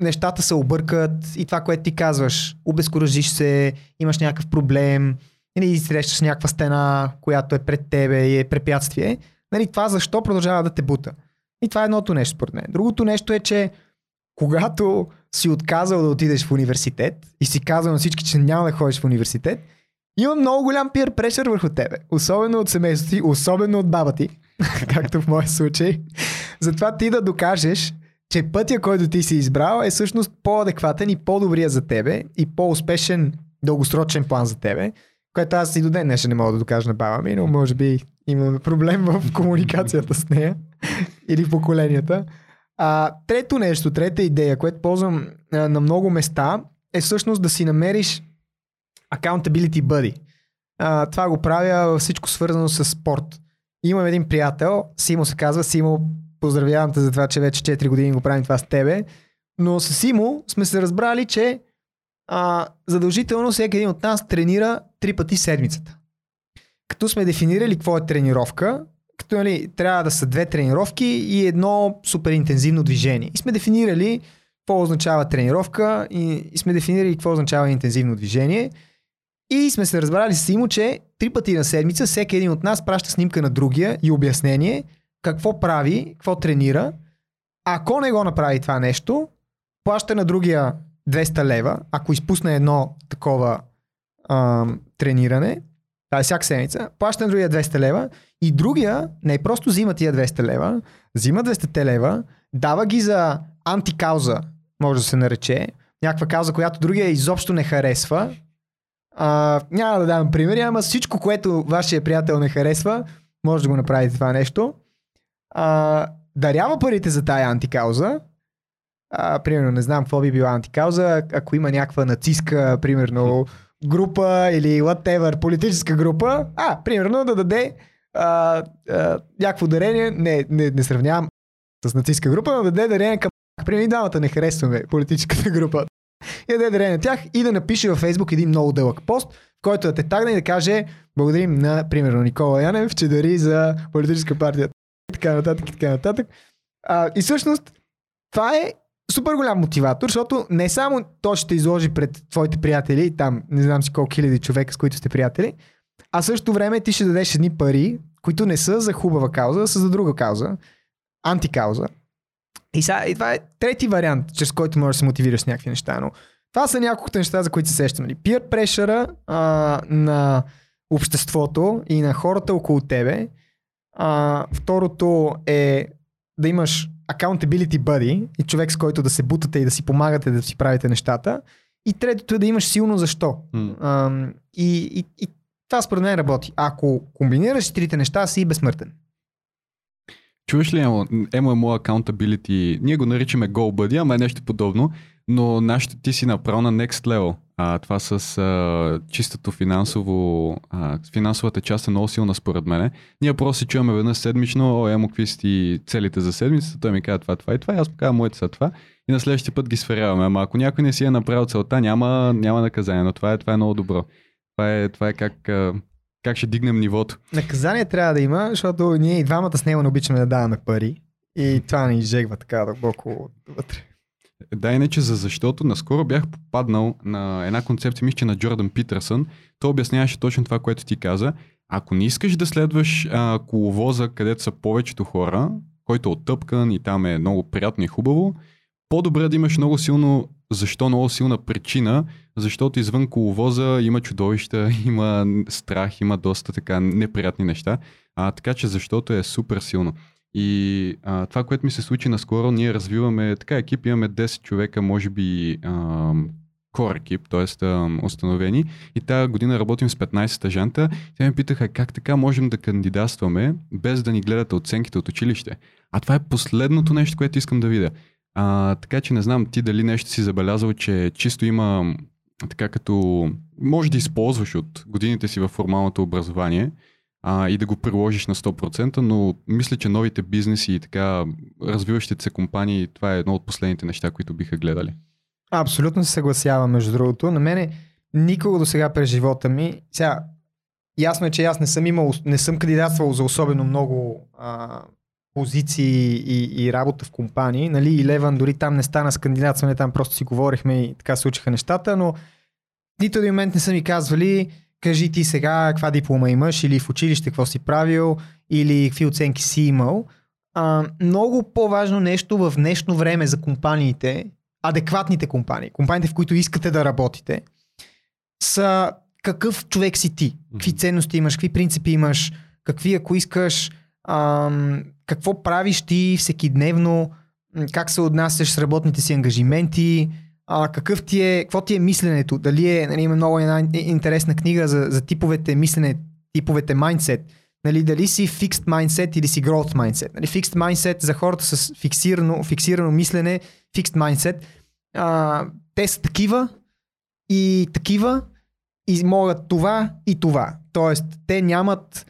нещата се объркат и това, което ти казваш, обезкуражиш се, имаш някакъв проблем, или срещаш някаква стена, която е пред тебе и е препятствие, нали, това защо продължава да те бута? И това е едното нещо, според мен. Другото нещо е, че когато си отказал да отидеш в университет и си казал на всички, че няма да ходиш в университет, има много голям пир прешър върху тебе. Особено от семейството ти, особено от баба ти, [laughs] както в моя случай. Затова ти да докажеш, че пътя, който ти си избрал е всъщност по-адекватен и по-добрия за тебе и по-успешен дългосрочен план за тебе, което аз и до ден днес не мога да докажа на баба ми, но може би имаме проблем в [laughs] комуникацията с нея или в поколенията. А, трето нещо, трета идея, което ползвам а, на много места е всъщност да си намериш accountability buddy. А, това го правя всичко свързано с спорт. Имам един приятел, Симо се казва, Симо поздравявам те за това, че вече 4 години го правим това с тебе. Но с Симо сме се разбрали, че а, задължително всеки един от нас тренира три пъти седмицата. Като сме дефинирали какво е тренировка, като нали, трябва да са две тренировки и едно супер интензивно движение. И сме дефинирали какво означава тренировка и, и сме дефинирали какво означава интензивно движение. И сме се разбрали с Симо, че три пъти на седмица всеки един от нас праща снимка на другия и обяснение какво прави, какво тренира. Ако не го направи това нещо, плаща на другия 200 лева, ако изпусне едно такова а, трениране, тази всяка седмица, плаща на другия 200 лева и другия не просто взима тия 200 лева, взима 200 лева, дава ги за антикауза, може да се нарече, някаква кауза, която другия изобщо не харесва. А, няма да дам примери, ама всичко, което вашия приятел не харесва, може да го направите това нещо а, дарява парите за тая антикауза, а, примерно, не знам какво би била антикауза, ако има някаква нацистска, примерно, група или whatever, политическа група, а, примерно, да даде а, а, някакво дарение, не, не, не сравнявам с нацистска група, но да даде дарение към Примерно, двамата не харесваме политическата група. И да даде дарение на тях и да напише във Facebook един много дълъг пост, в който да те тагне и да каже благодарим на, примерно, Никола Янев, че дари за политическа партия така нататък и така нататък. А, и всъщност това е супер голям мотиватор, защото не само то ще изложи пред твоите приятели, там не знам си колко хиляди човека, с които сте приятели, а също време ти ще дадеш едни пари, които не са за хубава кауза, а са за друга кауза, антикауза. И, сега, и това е трети вариант, чрез който можеш да се мотивираш с някакви неща. Но това са няколкото неща, за които се сещам. Нали? Peer pressure на обществото и на хората около тебе а, второто е да имаш accountability buddy и човек с който да се бутате и да си помагате да си правите нещата. И третото е да имаш силно защо. М. Ам, и, и, и това според мен работи. Ако комбинираш трите неща, си безсмъртен. Чуваш ли Емо, MMO Accountability? Ние го наричаме GoBuddy, ама е нещо подобно, но нашето ти си направо на next level. А, това с а, чистото финансово, а, финансовата част е много силна според мен. Ние просто си чуваме веднъж седмично, о, Емо, какви са ти целите за седмицата, той ми казва това, това и това, и аз му казвам моите са това. И на следващия път ги сверяваме. Ама ако някой не си е направил целта, няма, няма наказание, но това е, това е много добро. Това е, това е как, как ще дигнем нивото. Наказание трябва да има, защото ние и двамата с него не обичаме да даваме пари. И това ни изжегва така дълбоко вътре. Да, иначе за защото наскоро бях попаднал на една концепция, мисля, на Джордан Питърсън. Той обясняваше точно това, което ти каза. Ако не искаш да следваш а, коловоза, където са повечето хора, който е оттъпкан и там е много приятно и хубаво, по-добре да имаш много силно, защо много силна причина, защото извън коловоза има чудовища, [laughs] има страх, има доста така неприятни неща. А, така че защото е супер силно. И а, това, което ми се случи наскоро, ние развиваме така екип, имаме 10 човека, може би ам, core екип, т.е. установени. И тази година работим с 15 стажанта. Те ме питаха как така можем да кандидатстваме, без да ни гледате оценките от училище. А това е последното нещо, което искам да видя. А, така че не знам ти дали нещо си забелязал, че чисто има така като може да използваш от годините си в формалното образование а, и да го приложиш на 100%, но мисля, че новите бизнеси и така развиващите се компании, това е едно от последните неща, които биха гледали. Абсолютно се съгласявам, между другото. На мене никога до сега през живота ми, сега, ясно е, че аз не съм имал, не съм кандидатствал за особено много а, позиции и, и работа в компании. Нали, и Леван дори там не стана с кандидатстване, там просто си говорихме и така се случиха нещата, но нито един момент не са ми казвали, кажи ти сега каква диплома имаш или в училище какво си правил или какви оценки си имал. А, много по-важно нещо в днешно време за компаниите, адекватните компании, компаниите в които искате да работите, са какъв човек си ти, какви ценности имаш, какви принципи имаш, какви ако искаш, ам, какво правиш ти всекидневно, м, как се отнасяш с работните си ангажименти, а, какъв ти е, какво ти е мисленето, дали е, нали, има много една ин- интересна книга за, за типовете мислене, типовете mindset, нали, дали си fixed mindset или си growth mindset. Нали, fixed mindset за хората с фиксирано, фиксирано мислене, fixed mindset, а, те са такива и такива и могат това и това. Тоест, те нямат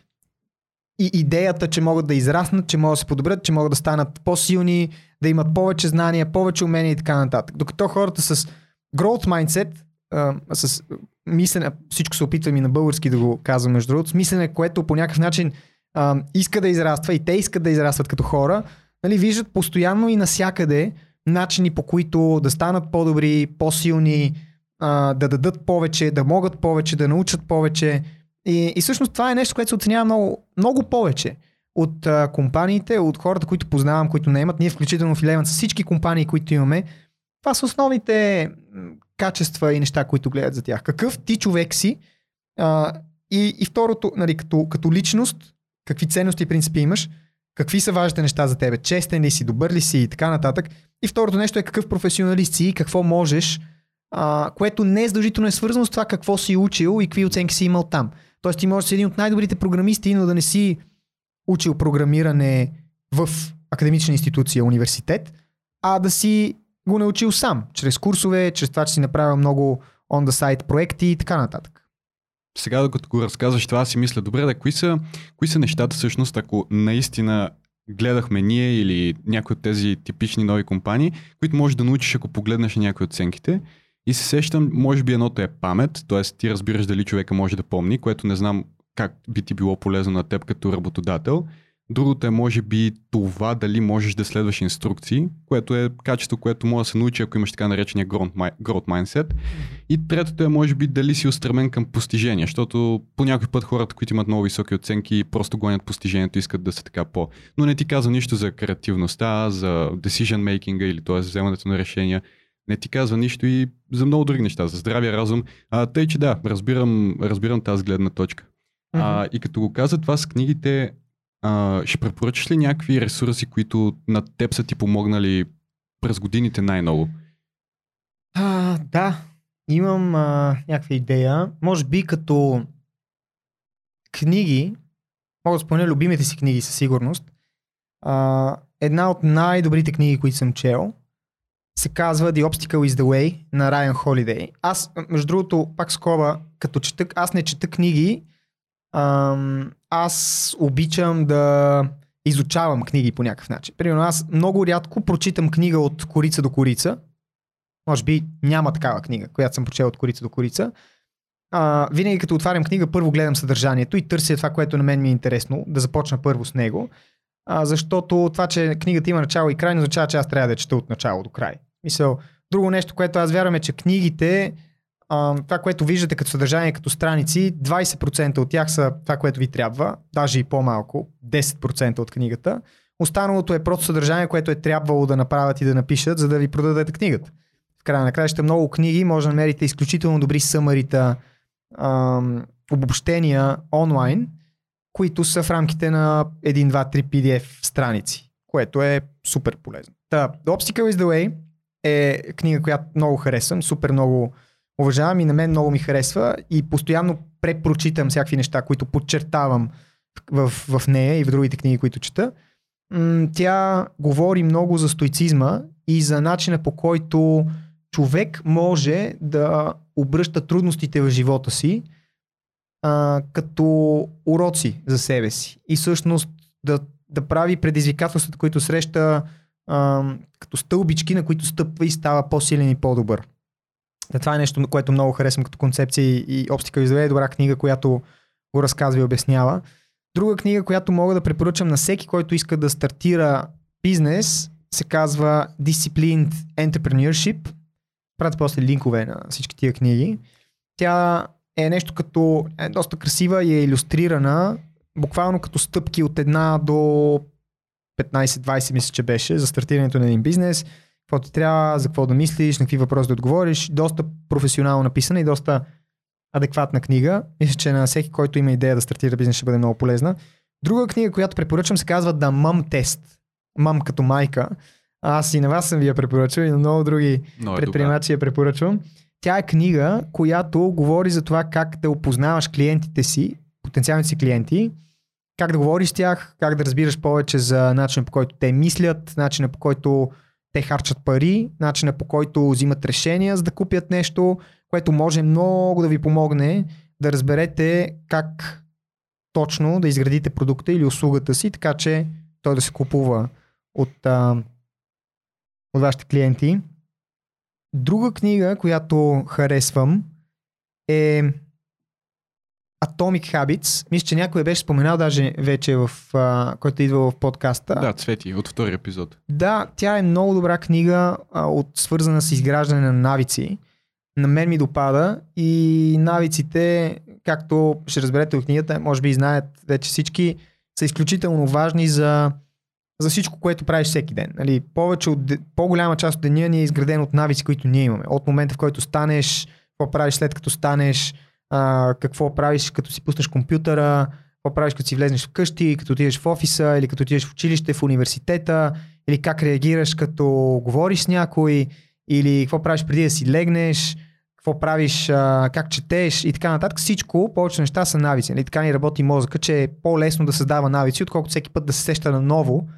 и идеята, че могат да израснат, че могат да се подобрят, че могат да станат по-силни, да имат повече знания, повече умения и така нататък. Докато хората с growth mindset, а, с мислене, всичко се опитвам и на български да го казвам между другото, с мислене, което по някакъв начин а, иска да израства и те искат да израстват като хора, нали, виждат постоянно и насякъде начини по които да станат по-добри, по-силни, а, да дадат повече, да могат повече, да научат повече. И, и всъщност това е нещо, което се оценява много, много повече от компаниите, от хората, които познавам, които не имат. Ние включително в Eleven с всички компании, които имаме, това са основните качества и неща, които гледат за тях. Какъв ти човек си а, и, и второто, нали, като, като личност, какви ценности и принципи имаш, какви са важните неща за тебе, честен ли си, добър ли си и така нататък. И второто нещо е какъв професионалист си и какво можеш, а, което не е задължително е свързано с това какво си учил и какви оценки си имал там. Тоест ти можеш да си един от най-добрите програмисти, но да не си учил програмиране в академична институция, университет, а да си го научил сам, чрез курсове, чрез това, че си направил много on the site проекти и така нататък. Сега, докато го разказваш това, си мисля, добре, да, кои са, кои са нещата всъщност, ако наистина гледахме ние или някои от тези типични нови компании, които можеш да научиш, ако погледнеш на някои оценките. И се сещам, може би едното е памет, т.е. ти разбираш дали човека може да помни, което не знам как би ти било полезно на теб като работодател. Другото е може би това дали можеш да следваш инструкции, което е качество, което може да се научи, ако имаш така наречения growth mi- growth mindset. И третото е може би дали си устремен към постижения, защото по някой път хората, които имат много високи оценки, просто гонят постижението, искат да са така по. Но не ти казва нищо за креативността, за decision making или т.е. вземането на решения. Не ти казва нищо и за много други неща, за здравия разум. А, тъй, че да, разбирам, разбирам тази гледна точка. А, и като го каза това с книгите, А, ще препоръчаш ли някакви ресурси, които на теб са ти помогнали през годините най-много? А, да, имам а, някаква идея. Може би като книги, мога да спомня любимите си книги със сигурност. А, една от най-добрите книги, които съм чел, се казва The Obstacle is the Way на Райан Холидей. Аз, между другото, пак скоба, като чета, аз не чета книги, аз обичам да изучавам книги по някакъв начин. Примерно аз много рядко прочитам книга от корица до корица. Може би няма такава книга, която съм прочел от корица до корица. А, винаги като отварям книга, първо гледам съдържанието и търся това, което на мен ми е интересно, да започна първо с него. А, защото това, че книгата има начало и край, не означава, че аз трябва да чета от начало до край. Мисъл, друго нещо, което аз вярвам е, че книгите, това, което виждате като съдържание, като страници, 20% от тях са това, което ви трябва, даже и по-малко, 10% от книгата. Останалото е просто съдържание, което е трябвало да направят и да напишат, за да ви продадете книгата. В края на краища много книги, може да намерите изключително добри съмарита, обобщения онлайн, които са в рамките на 1, 2, 3 PDF страници, което е супер полезно. Та, The Obstacle is the Way е книга, която много харесвам, супер много уважавам и на мен много ми харесва и постоянно препрочитам всякакви неща, които подчертавам в, в нея и в другите книги, които чета. Тя говори много за стоицизма и за начина по който човек може да обръща трудностите в живота си а, като уроци за себе си. И всъщност да, да прави предизвикателствата, които среща а, като стълбички, на които стъпва и става по-силен и по-добър. Да, това е нещо, което много харесвам като концепция и, и Обстика Изведе е добра книга, която го разказва и обяснява. Друга книга, която мога да препоръчам на всеки, който иска да стартира бизнес, се казва Disciplined Entrepreneurship. Пратя после линкове на всички тия книги. Тя е нещо като е доста красива и е иллюстрирана, буквално като стъпки от една до 15-20 мисля, че беше, за стартирането на един бизнес, какво ти трябва, за какво да мислиш, на какви въпроси да отговориш. Доста професионално написана и доста адекватна книга. Мисля, че на всеки, който има идея да стартира бизнес, ще бъде много полезна. Друга книга, която препоръчвам, се казва The Mom Test. Мам като майка. Аз и на вас съм ви я препоръчал и на много други Много е предприемачи я препоръчвам. Тя е книга, която говори за това как да опознаваш клиентите си, потенциалните си клиенти, как да говориш с тях, как да разбираш повече за начина по който те мислят, начина по който те харчат пари, начина по който взимат решения за да купят нещо, което може много да ви помогне да разберете как точно да изградите продукта или услугата си, така че той да се купува от, а, от вашите клиенти. Друга книга, която харесвам е Atomic Habits. Мисля, че някой беше споменал даже вече в, а, който идва в подкаста. Да, Цвети, от втори епизод. Да, тя е много добра книга, а, от, свързана с изграждане на навици. На мен ми допада и навиците, както ще разберете от книгата, може би знаят вече всички, са изключително важни за, за всичко, което правиш всеки ден. Нали, повече от, по-голяма част от деня ни е изграден от навици, които ние имаме. От момента, в който станеш, какво правиш след като станеш, а, какво правиш като си пуснеш компютъра, какво правиш като си влезнеш вкъщи, като отидеш в офиса или като отидеш в училище, в университета, или как реагираш като говориш с някой, или какво правиш преди да си легнеш, какво правиш, а, как четеш и така нататък. Всичко, повече неща са навици. Нали? Така ни работи мозъка, че е по-лесно да създава навици, отколкото всеки път да се сеща на ново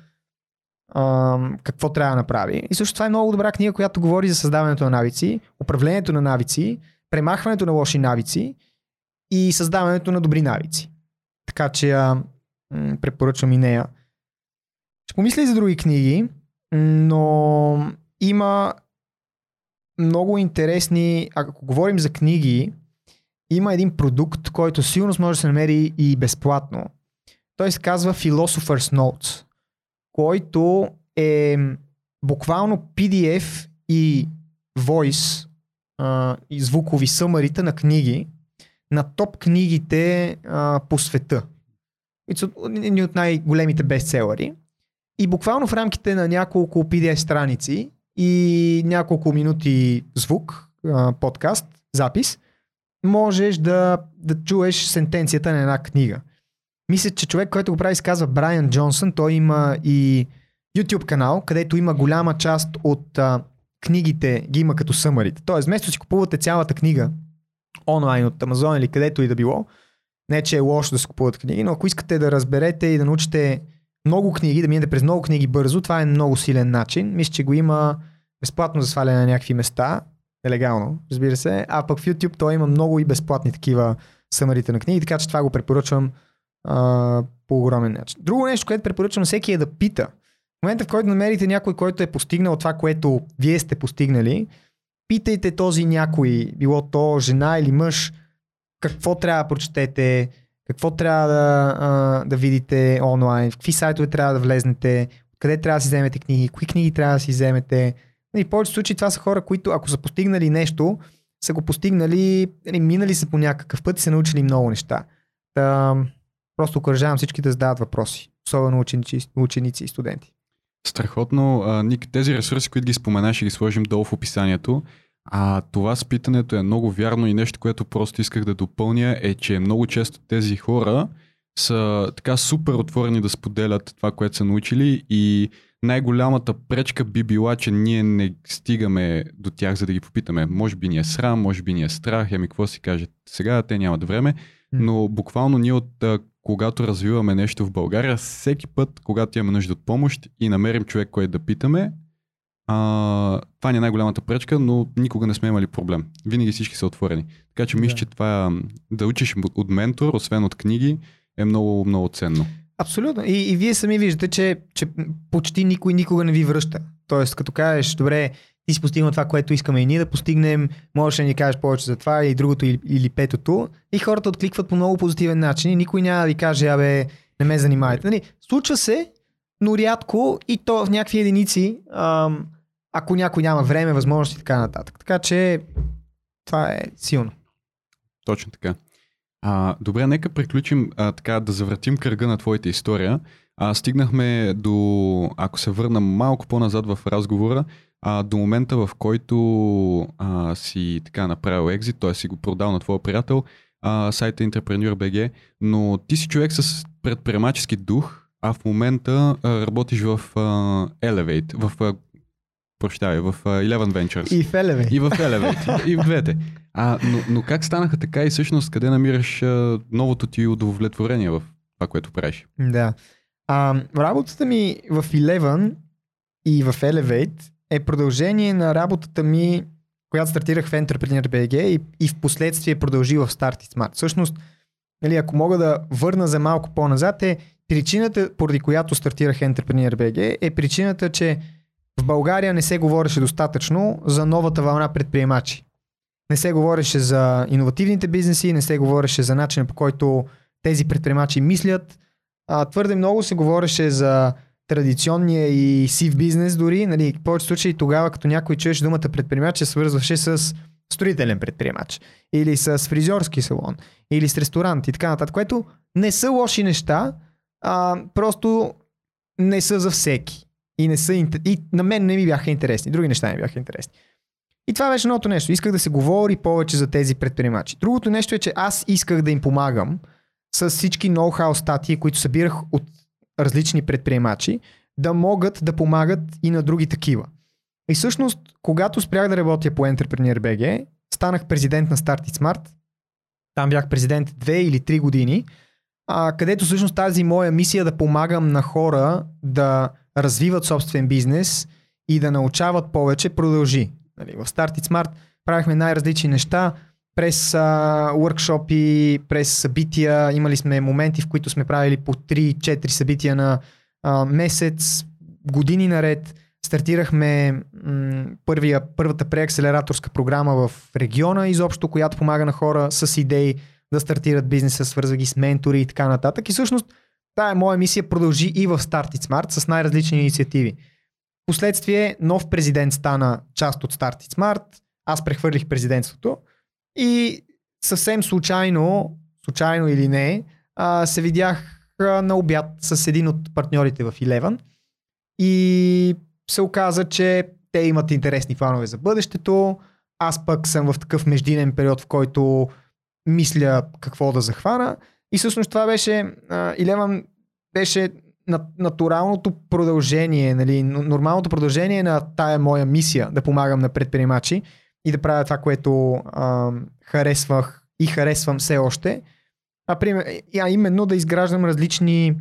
а, какво трябва да направи. И също това е много добра книга, която говори за създаването на навици, управлението на навици, премахването на лоши навици и създаването на добри навици. Така че м, препоръчвам и нея. Ще помисля и за други книги, но има много интересни, ако говорим за книги, има един продукт, който сигурно може да се намери и безплатно. Той се казва Philosopher's Notes, който е буквално PDF и voice и звукови съмарите на книги, на топ книгите а, по света. Едни от най-големите бестселери. И буквално в рамките на няколко PDF страници и няколко минути звук, а, подкаст, запис, можеш да, да чуеш сентенцията на една книга. Мисля, че човек, който го прави, се казва Брайан Джонсън. Той има и YouTube канал, където има голяма част от а, книгите, ги има като съмарите. Тоест, вместо си купувате цялата книга онлайн от Амазон или където и да било, не че е лошо да се купуват книги, но ако искате да разберете и да научите много книги, да минете през много книги бързо, това е много силен начин. Мисля, че го има безплатно за сваляне на някакви места, нелегално, разбира се, а пък в YouTube той има много и безплатни такива съмарите на книги, така че това го препоръчвам а, по огромен начин. Друго нещо, което препоръчвам всеки е да пита. В момента, в който намерите някой, който е постигнал това, което вие сте постигнали, питайте този някой, било то жена или мъж, какво трябва да прочетете, какво трябва да, да видите онлайн, в какви сайтове трябва да влезнете, къде трябва да си вземете книги, кои книги трябва да си вземете. И в повечето случаи това са хора, които ако са постигнали нещо, са го постигнали, нали, минали са по някакъв път и са научили много неща. Та, просто окоръжавам всички да задават въпроси, особено ученици, ученици и студенти. Страхотно. Ник, тези ресурси, които ги споменаш, ще ги сложим долу в описанието. А това с питането е много вярно и нещо, което просто исках да допълня е, че много често тези хора са така супер отворени да споделят това, което са научили и най-голямата пречка би била, че ние не стигаме до тях, за да ги попитаме. Може би ни е срам, може би ни е страх, еми какво си кажат сега, те нямат време, но буквално ние от когато развиваме нещо в България, всеки път, когато имаме нужда от помощ и намерим човек, който да питаме, а, това не е най-голямата пречка, но никога не сме имали проблем. Винаги всички са отворени. Така че мисля, че това да учиш от ментор, освен от книги, е много, много ценно. Абсолютно. И, и вие сами виждате, че, че почти никой никога не ви връща. Тоест, като кажеш, добре, ти си постигнал това, което искаме и ние да постигнем, можеш да ни кажеш повече за това или другото или, или петото. И хората откликват по много позитивен начин и никой няма да ви каже, абе, не ме занимайте. Нали? Случва се, но рядко и то в някакви единици, ам, ако някой няма време, възможности и така нататък. Така че това е силно. Точно така. А, добре, нека приключим а, така да завратим кръга на твоята история. А, стигнахме до, ако се върна малко по-назад в разговора, а, до момента в който а, си така направил екзит, т.е. си го продал на твоя приятел, а, сайта Entrepreneur.bg, но ти си човек с предприемачески дух, а в момента а, работиш в а, Elevate, в а, прощавай, в uh, Eleven Ventures. И в Elevate. И в Elevate. и в двете. А, но, но как станаха така и всъщност къде намираш а, новото ти удовлетворение в това, което правиш? Да. А, работата ми в Eleven и в Elevate е продължение на работата ми, която стартирах в Entrepreneur BG и, и в последствие продължи в Start It Smart. Всъщност, нали, ако мога да върна за малко по-назад, е причината, поради която стартирах Entrepreneur BG, е причината, че в България не се говореше достатъчно за новата вълна предприемачи. Не се говореше за иновативните бизнеси, не се говореше за начина по който тези предприемачи мислят. А, твърде много се говореше за традиционния и сив бизнес дори. Нали, в повече случаи тогава, като някой чуеше думата предприемач, се свързваше с строителен предприемач. Или с фризьорски салон. Или с ресторант и така нататък. Което не са лоши неща, а просто не са за всеки. И, не са, и на мен не ми бяха интересни. Други неща не бяха интересни. И това беше едното нещо. Исках да се говори повече за тези предприемачи. Другото нещо е, че аз исках да им помагам с всички ноу-хау статии, които събирах от различни предприемачи, да могат да помагат и на други такива. И всъщност, когато спрях да работя по Entrepreneur BG, станах президент на Start It Smart. Там бях президент 2 или 3 години, а, където всъщност тази моя мисия да помагам на хора да развиват собствен бизнес и да научават повече, продължи. Нали, в Start It Smart правихме най-различни неща, през уркшопи, през събития. Имали сме моменти, в които сме правили по 3-4 събития на а, месец, години наред. Стартирахме м- първия, първата преакселераторска програма в региона, изобщо, която помага на хора с идеи да стартират бизнеса, свързва ги с ментори и така нататък. И всъщност тая моя мисия продължи и в Start It Smart с най-различни инициативи. Последствие нов президент стана част от Start It Smart, аз прехвърлих президентството и съвсем случайно, случайно или не, а, се видях а, на обяд с един от партньорите в Eleven и се оказа, че те имат интересни планове за бъдещето. Аз пък съм в такъв междинен период, в който мисля какво да захвана. И всъщност това беше, Eleven беше на, натуралното продължение, нали, нормалното продължение на тая моя мисия да помагам на предприемачи и да правя това, което а, харесвах и харесвам все още. А, а именно да изграждам различни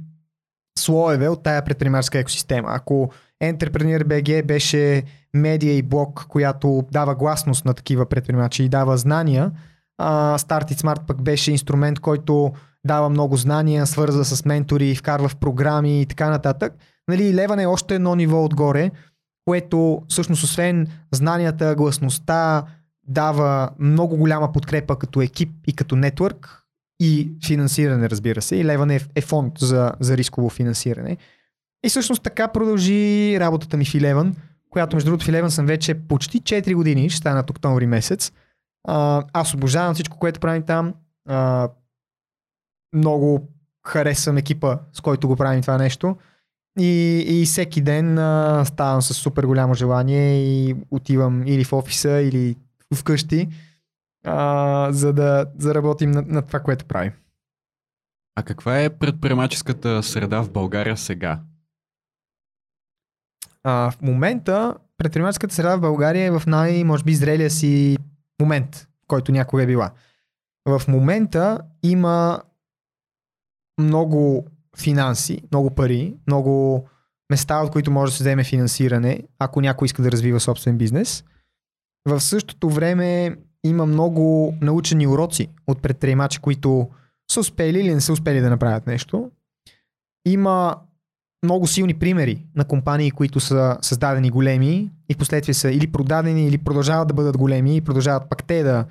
слоеве от тая предприемаческа екосистема. Ако Entrepreneur BG беше медия и блог, която дава гласност на такива предприемачи и дава знания, а, Start It Smart пък беше инструмент, който дава много знания, свързва с ментори, вкарва в програми и така нататък. Нали, Леван е още едно ниво отгоре, което всъщност освен знанията, гласността, дава много голяма подкрепа като екип и като нетворк и финансиране, разбира се. И Леван е, е фонд за, за рисково финансиране. И всъщност така продължи работата ми в Eleven, която между другото в Eleven съм вече почти 4 години, ще стана октомври месец. А, аз обожавам всичко, което правим там. А, много харесвам екипа, с който го правим това нещо. И, и всеки ден а, ставам с супер голямо желание и отивам или в офиса, или вкъщи, а, за да заработим на, на това, което правим. А каква е предприемаческата среда в България сега? А, в момента предприемаческата среда в България е в най, може би, зрелия си момент, в който някога е била. В момента има много финанси, много пари, много места, от които може да се вземе финансиране, ако някой иска да развива собствен бизнес. В същото време има много научени уроци от предприемачи, които са успели или не са успели да направят нещо. Има много силни примери на компании, които са създадени големи и в последствие са или продадени, или продължават да бъдат големи и продължават пак те да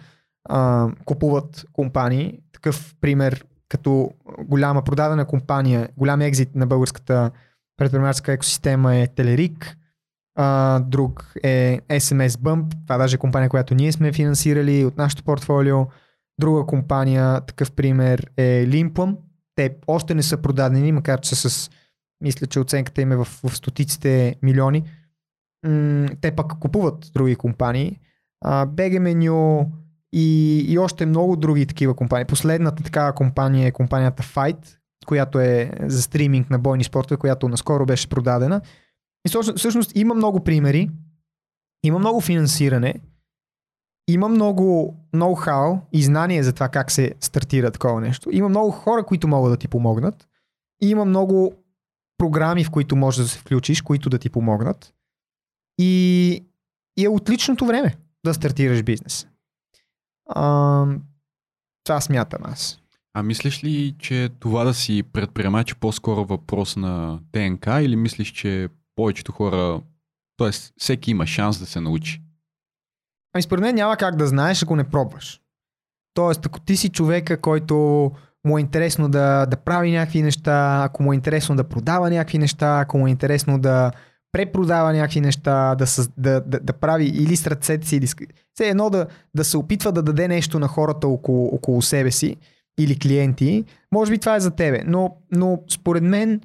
а, купуват компании. Такъв пример като голяма продадена компания, голям екзит на българската предприемаческа екосистема е Телерик, а, друг е SMS Bump, това даже е компания, която ние сме финансирали от нашото портфолио. Друга компания, такъв пример е Limplum. Те още не са продадени, макар че са с, мисля, че оценката им е в, в стотиците милиони. М- те пък купуват други компании. А, BG Menu, и, и още много други такива компании. Последната такава компания е компанията Fight, която е за стриминг на бойни спортове, която наскоро беше продадена. И всъщност има много примери, има много финансиране, има много ноу-хау и знание за това как се стартира такова нещо. Има много хора, които могат да ти помогнат. И има много програми, в които можеш да се включиш, които да ти помогнат. И, и е отличното време да стартираш бизнес. А, това смятам аз. А мислиш ли, че това да си предприемач е по-скоро въпрос на ДНК или мислиш, че повечето хора, т.е. всеки има шанс да се научи? Ами според мен няма как да знаеш, ако не пробваш. Тоест, ако ти си човека, който му е интересно да, да прави някакви неща, ако му е интересно да продава някакви неща, ако му е интересно да препродава някакви неща, да, да, да, да прави или с ръцете си, или с... Все едно да, да се опитва да даде нещо на хората около, около себе си или клиенти, може би това е за тебе. Но, но според мен,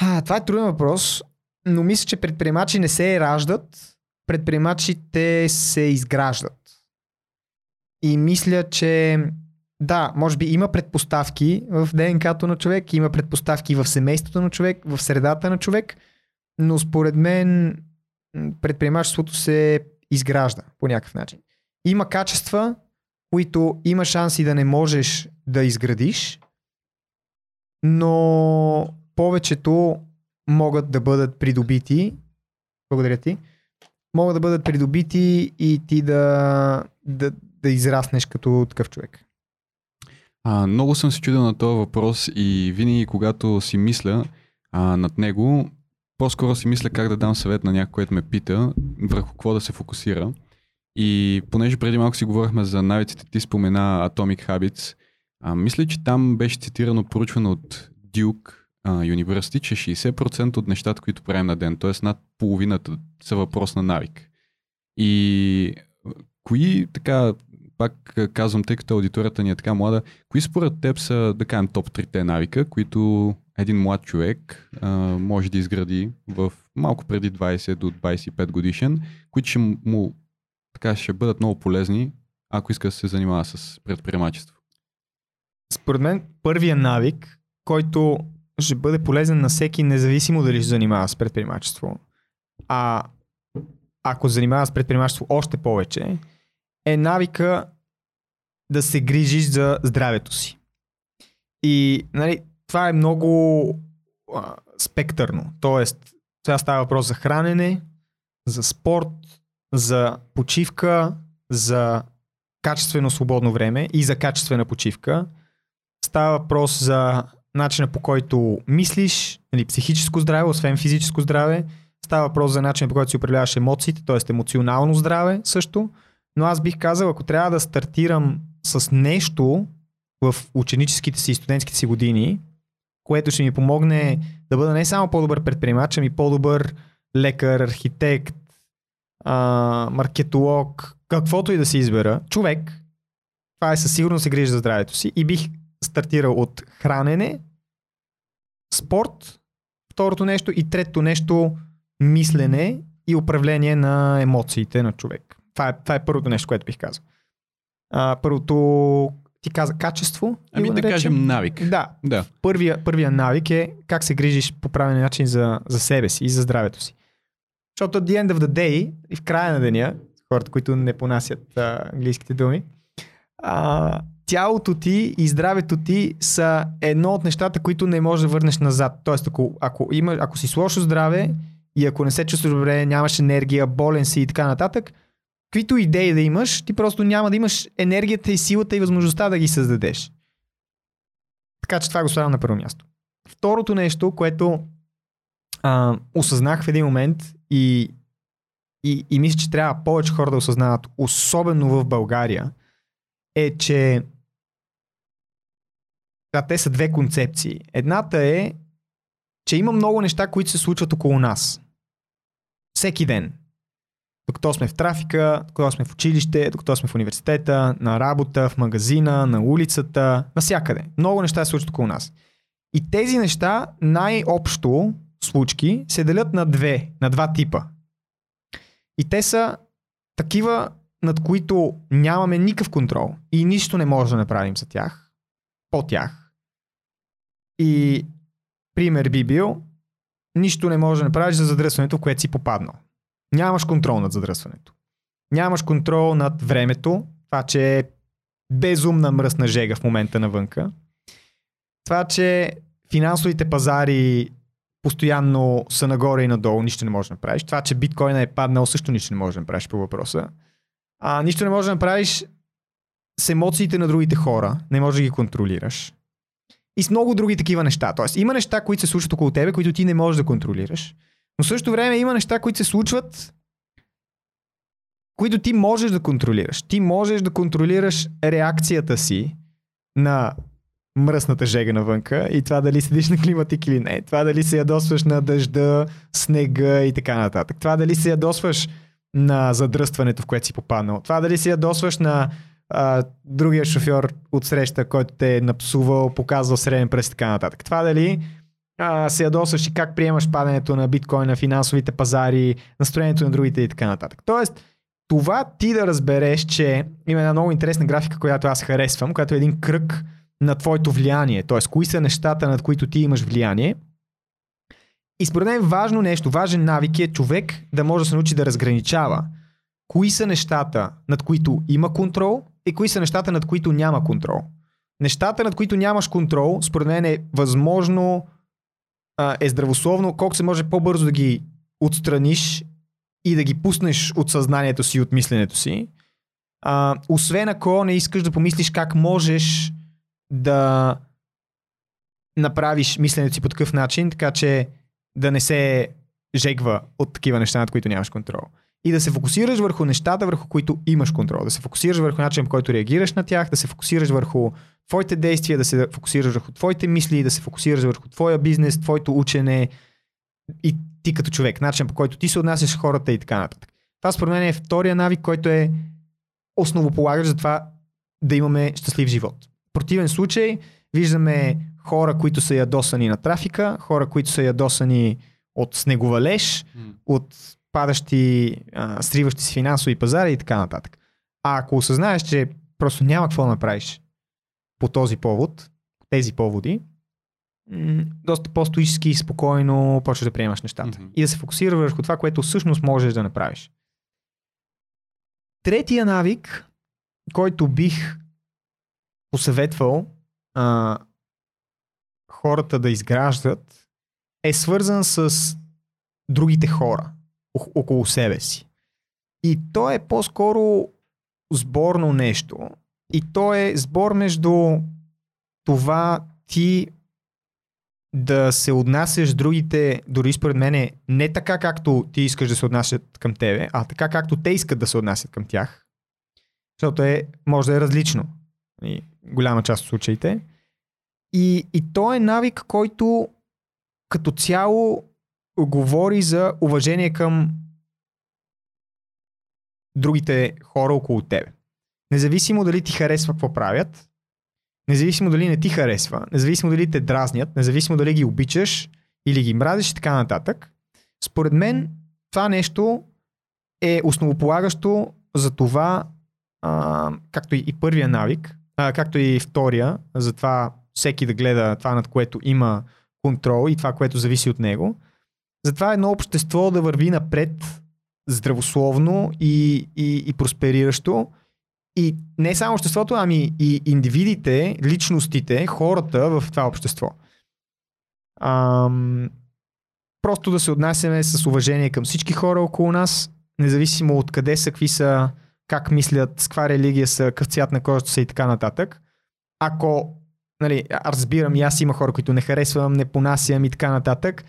а, това е труден въпрос, но мисля, че предприемачи не се раждат, предприемачите се изграждат. И мисля, че да, може би има предпоставки в ДНК-то на човек, има предпоставки в семейството на човек, в средата на човек – но според мен предприемачеството се изгражда по някакъв начин. Има качества, които има шанси да не можеш да изградиш, но повечето могат да бъдат придобити. Благодаря ти. Могат да бъдат придобити и ти да, да, да израснеш като такъв човек. А, много съм се чудил на този въпрос и винаги, когато си мисля а, над него, по-скоро си мисля как да дам съвет на някой, който ме пита върху какво да се фокусира. И понеже преди малко си говорихме за навиците, ти спомена Atomic Habits. А, мисля, че там беше цитирано поручване от Duke University, че 60% от нещата, които правим на ден, т.е. над половината са въпрос на навик. И кои, така, пак казвам, тъй като аудиторията ни е така млада, кои според теб са, да кажем, топ 3 навика, които един млад човек а, може да изгради в малко преди 20 до 25 годишен, които ще му така ще бъдат много полезни, ако иска да се занимава с предприемачество. Според мен първия навик, който ще бъде полезен на всеки, независимо дали ще занимава с предприемачество, а ако занимава с предприемачество още повече, е навика да се грижиш за здравето си. И нали, това е много а, спектърно. Тоест, сега става въпрос за хранене, за спорт, за почивка, за качествено свободно време и за качествена почивка. Става въпрос за начина по който мислиш, нали, психическо здраве, освен физическо здраве. Става въпрос за начина по който си управляваш емоциите, т.е. емоционално здраве също. Но аз бих казал, ако трябва да стартирам с нещо в ученическите си и студентските си години, което ще ми помогне да бъда не само по-добър предприемач, ами по-добър лекар, архитект, а, маркетолог, каквото и да си избера, човек, това е със сигурност се грижи за здравето си и бих стартирал от хранене, спорт, второто нещо и третото нещо мислене и управление на емоциите на човек. Това е, това е първото нещо, което бих казал. А, първото, ти каза качество. Ами да, да кажем навик. Да. да. Първия, първия навик е как се грижиш по правилен начин за, за себе си и за здравето си. Защото at the end of the day и в края на деня, хората, които не понасят а, английските думи, а, тялото ти и здравето ти са едно от нещата, които не можеш да върнеш назад. Тоест, ако, ако, има, ако си с лошо здраве и ако не се чувстваш добре, нямаш енергия, болен си и така нататък, каквито идеи да имаш, ти просто няма да имаш енергията и силата и възможността да ги създадеш. Така че това го слагам на първо място. Второто нещо, което а, осъзнах в един момент и, и, и мисля, че трябва повече хора да осъзнават, особено в България, е, че да, те са две концепции. Едната е, че има много неща, които се случват около нас. Всеки ден. Докато сме в трафика, докато сме в училище, докато сме в университета, на работа, в магазина, на улицата, навсякъде. Много неща се случват около нас. И тези неща най-общо случки се делят на две, на два типа. И те са такива, над които нямаме никакъв контрол и нищо не може да направим за тях, по тях. И пример би бил, нищо не може да направиш за задръстването, в което си попаднал. Нямаш контрол над задръстването. Нямаш контрол над времето, това, че е безумна мръсна жега в момента навънка. Това, че финансовите пазари постоянно са нагоре и надолу, нищо не можеш да направиш. Това, че биткоина е паднал, също нищо не можеш да направиш по въпроса. А, нищо не можеш да направиш с емоциите на другите хора, не можеш да ги контролираш. И с много други такива неща. Тоест, има неща, които се случват около тебе, които ти не можеш да контролираш. Но в същото време има неща, които се случват, които ти можеш да контролираш. Ти можеш да контролираш реакцията си на мръсната жега навънка и това дали седиш на климатик или не. Това дали се ядосваш на дъжда, снега и така нататък. Това дали се ядосваш на задръстването, в което си попаднал. Това дали се ядосваш на а, другия шофьор от среща, който те е напсувал, показвал среден и така нататък. Това дали а, се ядосваш и как приемаш падането на биткоина, финансовите пазари, настроението на другите и така нататък. Тоест, това ти да разбереш, че има една много интересна графика, която аз харесвам, която е един кръг на твоето влияние. Т.е. кои са нещата, над които ти имаш влияние. И според мен важно нещо, важен навик е човек да може да се научи да разграничава кои са нещата, над които има контрол и кои са нещата, над които няма контрол. Нещата, над които нямаш контрол, според мен е възможно, е здравословно, колко се може по-бързо да ги отстраниш и да ги пуснеш от съзнанието си и от мисленето си. А, освен ако не искаш да помислиш как можеш да направиш мисленето си по такъв начин, така че да не се жегва от такива неща, над които нямаш контрол. И да се фокусираш върху нещата, върху които имаш контрол. Да се фокусираш върху начин, по който реагираш на тях, да се фокусираш върху твоите действия, да се фокусираш върху твоите мисли, да се фокусираш върху твоя бизнес, твоето учене и ти като човек, начин по който ти се отнасяш с хората и така нататък. Това според мен е втория навик, който е основополагащ за това да имаме щастлив живот противен случай виждаме хора, които са ядосани на трафика, хора, които са ядосани от снеговалеж, mm. от падащи, а, сриващи си финансови пазари и така нататък. А ако осъзнаеш, че просто няма какво да направиш, по този повод, тези поводи, доста по-стоически и спокойно почваш да приемаш нещата. Мгм. И да се фокусира върху това, което всъщност можеш да направиш. Третия навик, който бих посъветвал а, хората да изграждат, е свързан с другите хора около себе си. И то е по-скоро сборно нещо. И то е сбор между това ти да се отнасяш другите, дори според мен, не така както ти искаш да се отнасят към тебе, а така както те искат да се отнасят към тях. Защото е, може да е различно. И голяма част от случаите. И, и то е навик, който като цяло говори за уважение към другите хора около тебе. Независимо дали ти харесва какво правят, независимо дали не ти харесва, независимо дали те дразнят, независимо дали ги обичаш или ги мразиш и така нататък, според мен това нещо е основополагащо за това, а, както и, първия навик, а, както и втория, за това всеки да гледа това, над което има контрол и това, което зависи от него. Затова едно общество да върви напред здравословно и, и, и проспериращо. И не само обществото, ами и индивидите, личностите, хората в това общество. Ам, просто да се отнасяме с уважение към всички хора около нас, независимо от къде са, какви са, как мислят, с каква религия са, какъв цвят на кожата са и така нататък. Ако, нали, аз разбирам и аз има хора, които не харесвам, не понасям и така нататък,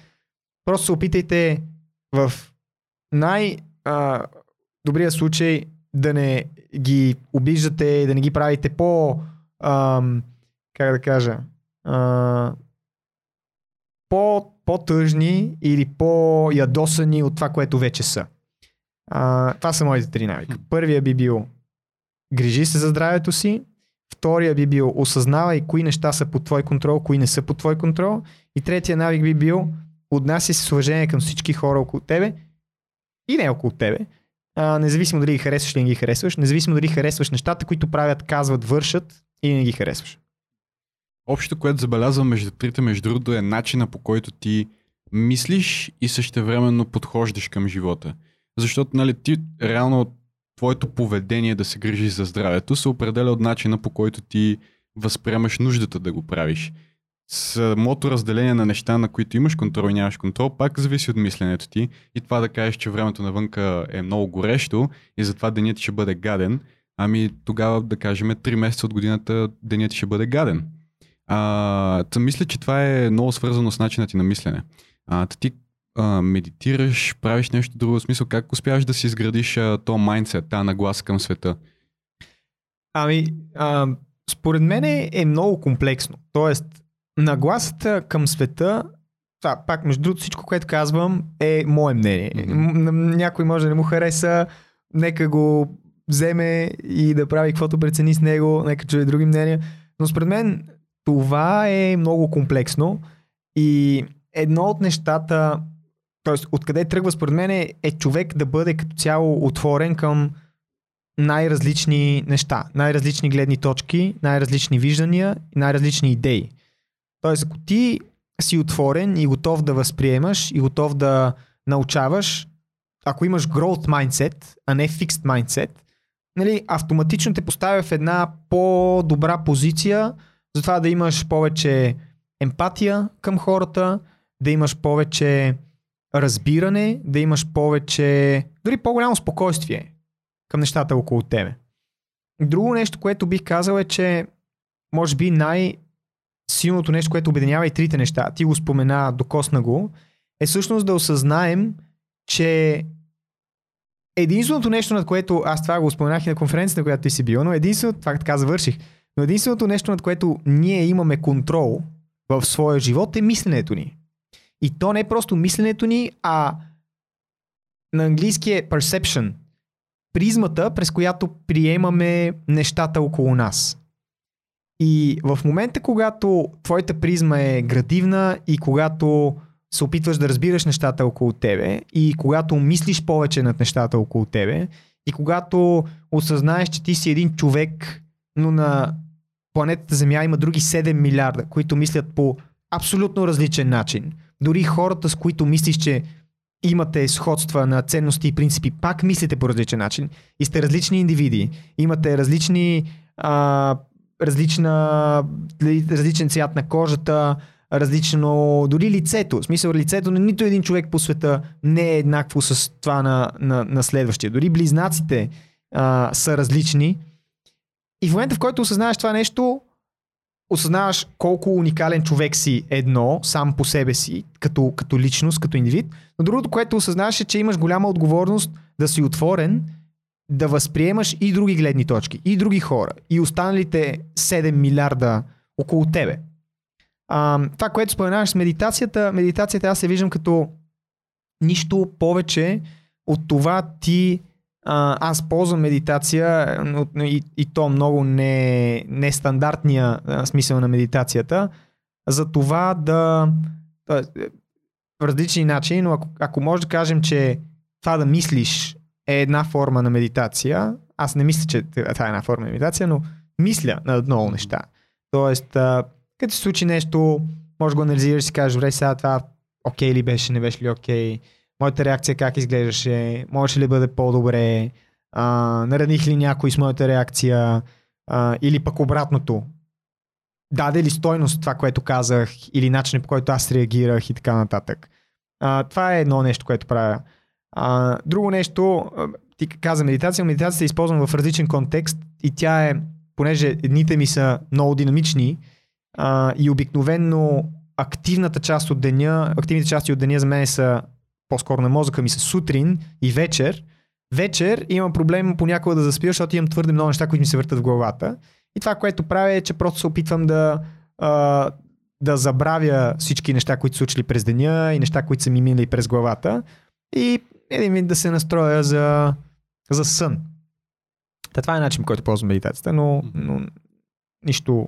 просто се опитайте в най- а, добрия случай да не ги обиждате, да не ги правите по, ам, как да кажа, а, по, по-тъжни или по-ядосани от това, което вече са. А, това са моите три навика. Първия би бил грижи се за здравето си. Втория би бил осъзнавай кои неща са под твой контрол, кои не са под твой контрол. И третия навик би бил отнася се с уважение към всички хора около тебе и не около тебе. А, независимо дали ги харесваш или не ги харесваш, независимо дали харесваш нещата, които правят, казват, вършат или не ги харесваш. Общото, което забелязвам между трите, между другото, е начина по който ти мислиш и същевременно подхождаш към живота. Защото, нали, ти реално твоето поведение да се грижи за здравето се определя от начина по който ти възприемаш нуждата да го правиш. Самото разделение на неща, на които имаш контрол и нямаш контрол, пак зависи от мисленето ти. И това да кажеш, че времето навънка е много горещо и затова денят ще бъде гаден, ами тогава да кажем 3 месеца от годината денят ще бъде гаден. А, та мисля, че това е много свързано с начинът ти на мислене. А, та ти а, медитираш, правиш нещо друго, в смисъл как успяваш да си изградиш а, то майндсет, тази нагласа към света? Ами, а, според мен е много комплексно. Тоест, нагласата към света, това пак между другото всичко, което казвам е мое мнение. Mm-hmm. Някой може да не му хареса, нека го вземе и да прави каквото прецени с него, нека чуе други мнения. Но според мен това е много комплексно и едно от нещата, т.е. откъде тръгва според мен е, е човек да бъде като цяло отворен към най-различни неща, най-различни гледни точки, най-различни виждания и най-различни идеи. Тоест, ако ти си отворен и готов да възприемаш и готов да научаваш, ако имаш growth mindset, а не fixed mindset, нали, автоматично те поставя в една по-добра позиция за това да имаш повече емпатия към хората, да имаш повече разбиране, да имаш повече, дори по-голямо спокойствие към нещата около тебе. Друго нещо, което бих казал е, че може би най-силното нещо, което обединява и трите неща, ти го спомена, докосна го, е всъщност да осъзнаем, че единственото нещо, над което аз това го споменах и на конференцията, на която ти си бил, но единственото, това така завърших, но единственото нещо, над което ние имаме контрол в своя живот е мисленето ни. И то не е просто мисленето ни, а на английски е perception. Призмата, през която приемаме нещата около нас. И в момента, когато твоята призма е градивна и когато се опитваш да разбираш нещата около тебе и когато мислиш повече над нещата около тебе и когато осъзнаеш, че ти си един човек, но на планетата Земя има други 7 милиарда, които мислят по абсолютно различен начин. Дори хората, с които мислиш, че имате сходства на ценности и принципи, пак мислите по различен начин и сте различни индивиди, имате различни а, различна, различен цвят на кожата, различно, дори лицето. В смисъл, лицето на нито един човек по света не е еднакво с това на, на, на следващия. Дори близнаците а, са различни. И в момента, в който осъзнаваш това нещо, осъзнаваш колко уникален човек си едно, сам по себе си, като, като личност, като индивид. Но другото, което осъзнаваш е, че имаш голяма отговорност да си отворен, да възприемаш и други гледни точки, и други хора, и останалите 7 милиарда около тебе. А, това, което споменаваш с медитацията, медитацията аз се виждам като нищо повече от това ти а, аз ползвам медитация и, и то много не, нестандартния смисъл на медитацията, за това да в различни начини, но ако, ако може да кажем, че това да мислиш е една форма на медитация, аз не мисля, че това е една форма на медитация, но мисля на много неща. Тоест, като се случи нещо, може го анализираш и си кажеш, добре, сега това окей okay ли беше, не беше ли окей, okay? моята реакция как изглеждаше, може ли бъде по-добре, а, нараних ли някой с моята реакция, а, или пък обратното. Даде ли стойност това, което казах, или начинът по който аз реагирах и така нататък. А, това е едно нещо, което правя. А, друго нещо, ти каза медитация, медитацията се използвам в различен контекст и тя е, понеже едните ми са много динамични а, и обикновенно активната част от деня, активните части от деня за мен са по-скоро на мозъка ми са сутрин и вечер. Вечер имам проблем понякога да заспя, защото имам твърде много неща, които ми се въртат в главата. И това, което правя е, че просто се опитвам да, а, да забравя всички неща, които са случили през деня и неща, които са ми минали през главата. И един вид да се настроя за, за сън. Та, това е начин, който ползвам медитацията, но, но нищо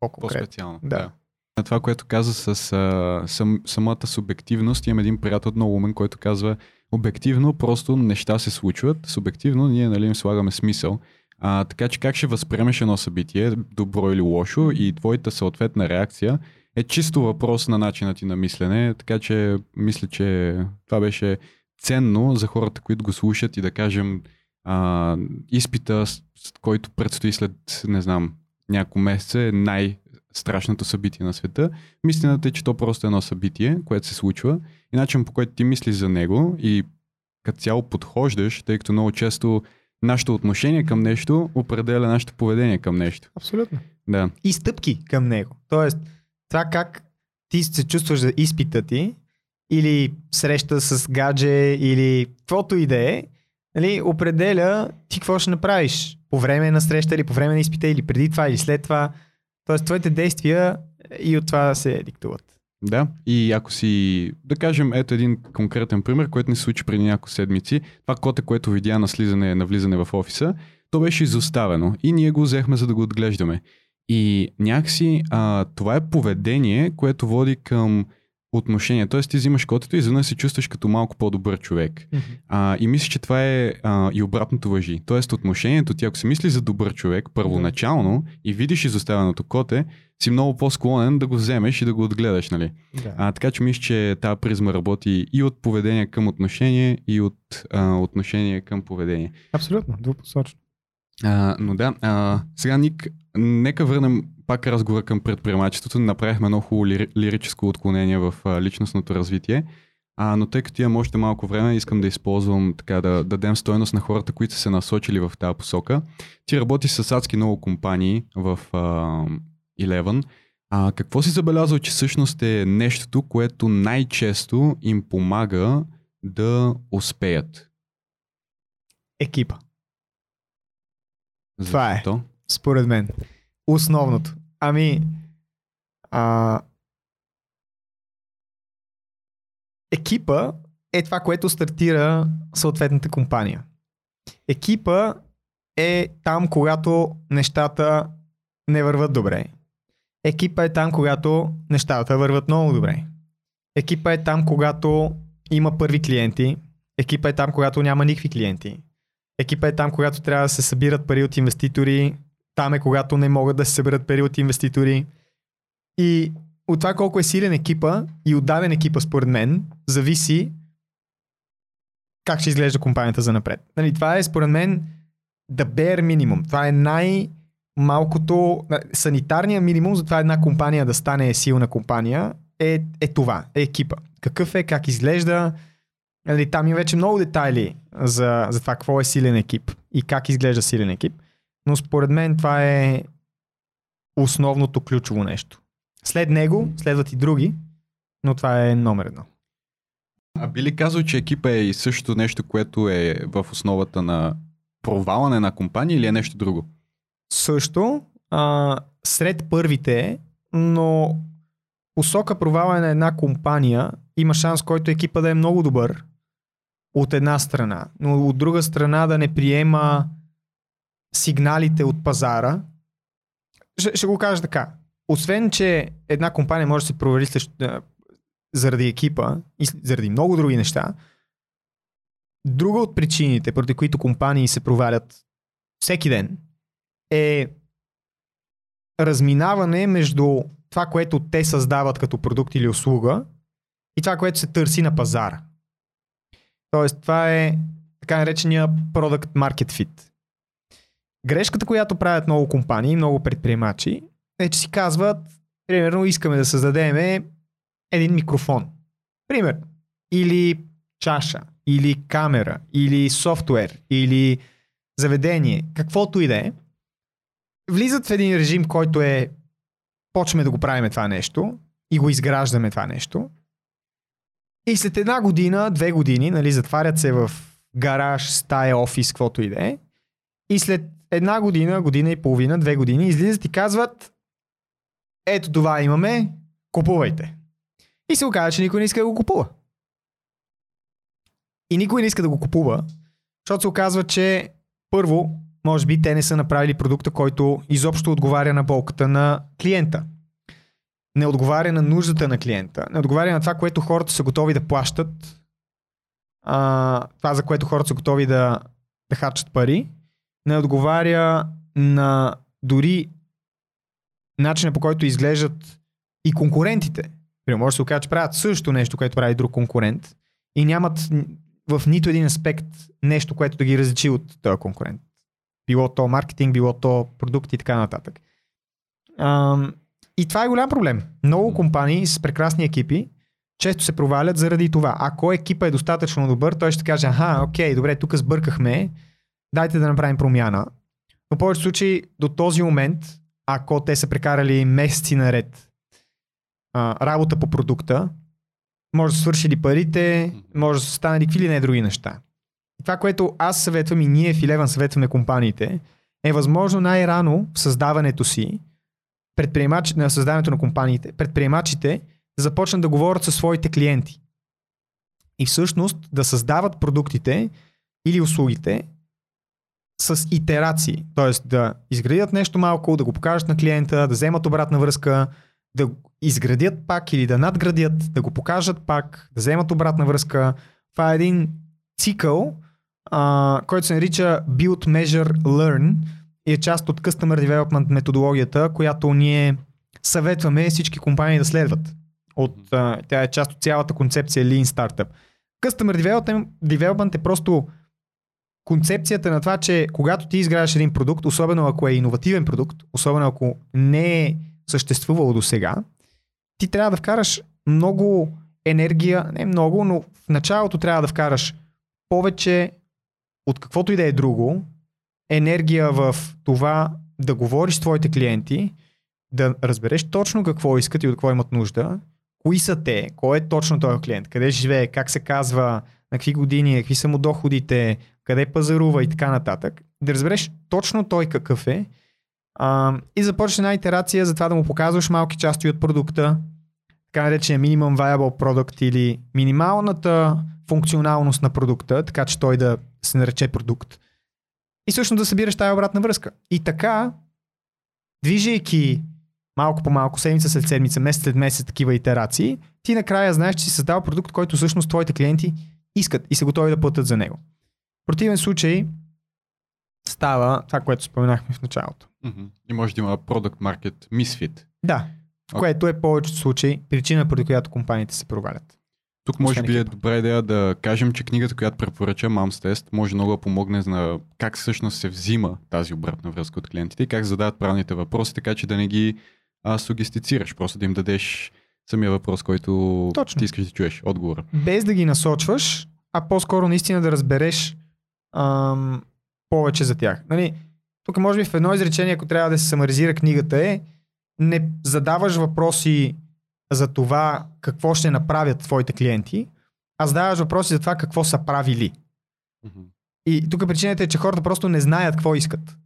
по-конкретно. По-специално. Да. да. На това, което каза с а, сам, самата субективност, имам един приятел много умен, който казва обективно просто неща се случват, субективно ние нали, им слагаме смисъл. А, така че как ще възприемеш едно събитие, добро или лошо, и твоята съответна реакция е чисто въпрос на начина ти на мислене, така че мисля, че това беше ценно за хората, които го слушат и да кажем а, изпита, който предстои след, не знам, няколко месеца е най-страшното събитие на света. Мислената е, че то просто е едно събитие, което се случва и начин по който ти мислиш за него и като цяло подхождаш, тъй като много често нашето отношение към нещо определя нашето поведение към нещо. Абсолютно. Да. И стъпки към него. Тоест, това как ти се чувстваш за изпита ти, или среща с гадже, или каквото и да е, нали, определя ти какво ще направиш по време на среща, или по време на изпита, или преди това, или след това. Тоест, твоите действия и от това се диктуват. Да, и ако си, да кажем, ето един конкретен пример, който ни се случи преди няколко седмици. Това коте, което видя на слизане, на влизане в офиса, то беше изоставено и ние го взехме за да го отглеждаме. И някакси а, това е поведение, което води към отношение. Тоест ти взимаш котето и изведнъж се чувстваш като малко по-добър човек. Mm-hmm. А, и мисля, че това е а, и обратното въжи. Тоест отношението ти, ако си мисли за добър човек първоначално mm-hmm. и видиш изоставеното коте, си много по-склонен да го вземеш и да го отгледаш. Нали? Yeah. А, така че мисля, че тази призма работи и от поведение към отношение, и от а, отношение към поведение. Абсолютно, двупосочно. А, но да, а, сега Ник, нека върнем пак разговор към предприемачеството. Направихме много хубаво ли, лирическо отклонение в а, личностното развитие. А, но тъй като имам още малко време, искам да използвам така да, да дадем стойност на хората, които са се насочили в тази посока. Ти работиш с адски много компании в а, Eleven. А, какво си забелязал, че всъщност е нещото, което най-често им помага да успеят? Екипа. Защо? Това е. Според мен. Основното. Ами, а, екипа е това, което стартира съответната компания. Екипа е там, когато нещата не върват добре. Екипа е там, когато нещата върват много добре. Екипа е там, когато има първи клиенти. Екипа е там, когато няма никакви клиенти. Екипа е там, когато трябва да се събират пари от инвеститори Там е когато не могат да се съберат пари от инвеститори. И от това колко е силен екипа и отдаден екипа според мен, зависи как ще изглежда компанията за напред. Нали, това е според мен the bare minimum. Това е най- малкото, санитарния минимум за това една компания да стане силна компания е, е това, е екипа. Какъв е, как изглежда. Нали, там има вече много детайли за, за това какво е силен екип и как изглежда силен екип. Но според мен това е основното ключово нещо. След него следват и други, но това е номер едно. А би ли казал, че екипа е и същото нещо, което е в основата на провала на компания или е нещо друго? Също, а, сред първите, но посока провала на една компания има шанс, който екипа да е много добър от една страна, но от друга страна да не приема сигналите от пазара. Ще, ще го кажа така. Освен, че една компания може да се провали заради екипа и заради много други неща, друга от причините, поради които компании се провалят всеки ден, е разминаване между това, което те създават като продукт или услуга и това, което се търси на пазара. Тоест, това е така наречения Product Market Fit. Грешката, която правят много компании, много предприемачи, е, че си казват, примерно, искаме да създадем един микрофон. Пример. Или чаша, или камера, или софтуер, или заведение, каквото и да е. Влизат в един режим, който е почваме да го правим това нещо и го изграждаме това нещо. И след една година, две години, нали, затварят се в гараж, стая, офис, каквото и да е. И след една година, година и половина, две години, излизат и казват ето това имаме, купувайте. И се оказа, че никой не иска да го купува. И никой не иска да го купува, защото се оказва, че първо, може би те не са направили продукта, който изобщо отговаря на болката на клиента. Не отговаря на нуждата на клиента. Не отговаря на това, което хората са готови да плащат. А, това, за което хората са готови да, да харчат пари. Не отговаря на дори начина по който изглеждат и конкурентите. Примерно, може да се окаже, че правят също нещо, което прави друг конкурент и нямат в нито един аспект нещо, което да ги различи от този конкурент. Било то маркетинг, било то продукти и така нататък. Ам, и това е голям проблем. Много компании с прекрасни екипи често се провалят заради това. Ако екипа е достатъчно добър, той ще каже, аха, окей, добре, тук сбъркахме, дайте да направим промяна. Но в повечето случаи до този момент, ако те са прекарали месеци наред а, работа по продукта, може да са свършили парите, може да са станали какви ли не други неща. И това, което аз съветвам и ние в Eleven съветваме компаниите, е възможно най-рано в създаването си, предприемач, на създаването на компаниите, предприемачите да започнат да говорят със своите клиенти. И всъщност да създават продуктите или услугите с итерации. Т.е. да изградят нещо малко, да го покажат на клиента, да вземат обратна връзка, да изградят пак или да надградят, да го покажат пак, да вземат обратна връзка. Това е един цикъл, а, който се нарича Build, Measure, Learn и е част от Customer Development методологията, която ние съветваме всички компании да следват. От, а, тя е част от цялата концепция Lean Startup. Customer Development, development е просто концепцията на това, че когато ти изграждаш един продукт, особено ако е иновативен продукт, особено ако не е съществувало до сега, ти трябва да вкараш много енергия, не много, но в началото трябва да вкараш повече от каквото и да е друго, енергия в това да говориш с твоите клиенти, да разбереш точно какво искат и от какво имат нужда, кои са те, кой е точно този клиент, къде живее, как се казва, на какви години, какви са му доходите, къде пазарува и така нататък. Да разбереш точно той какъв е а, и започнеш една итерация за това да му показваш малки части от продукта, така наречения Minimum Viable Product или минималната функционалност на продукта, така че той да се нарече продукт. И всъщност да събираш тази обратна връзка. И така, движейки малко по малко, седмица след седмица, месец след месец такива итерации, ти накрая знаеш, че си създал продукт, който всъщност твоите клиенти искат и са готови да платят за него. В противен случай, става това, което споменахме в началото. Мгм. И може да има product market misfit. Да, Ок. което е повечето случаи причина, поради която компаниите се провалят. Тук може би е добра идея да кажем, че книгата, която препоръча Mom's Test, може много да помогне на как всъщност се взима тази обратна връзка от клиентите и как задават правилните въпроси, така че да не ги а, сугестицираш, просто да им дадеш самия въпрос, който Точно. ти искаш да чуеш, отговора. Без да ги насочваш, а по-скоро наистина да разбереш ам, повече за тях. Нали, тук може би в едно изречение, ако трябва да се самаризира книгата е, не задаваш въпроси за това какво ще направят твоите клиенти, а задаваш въпроси за това какво са правили. И тук причината е, че хората просто не знаят какво искат.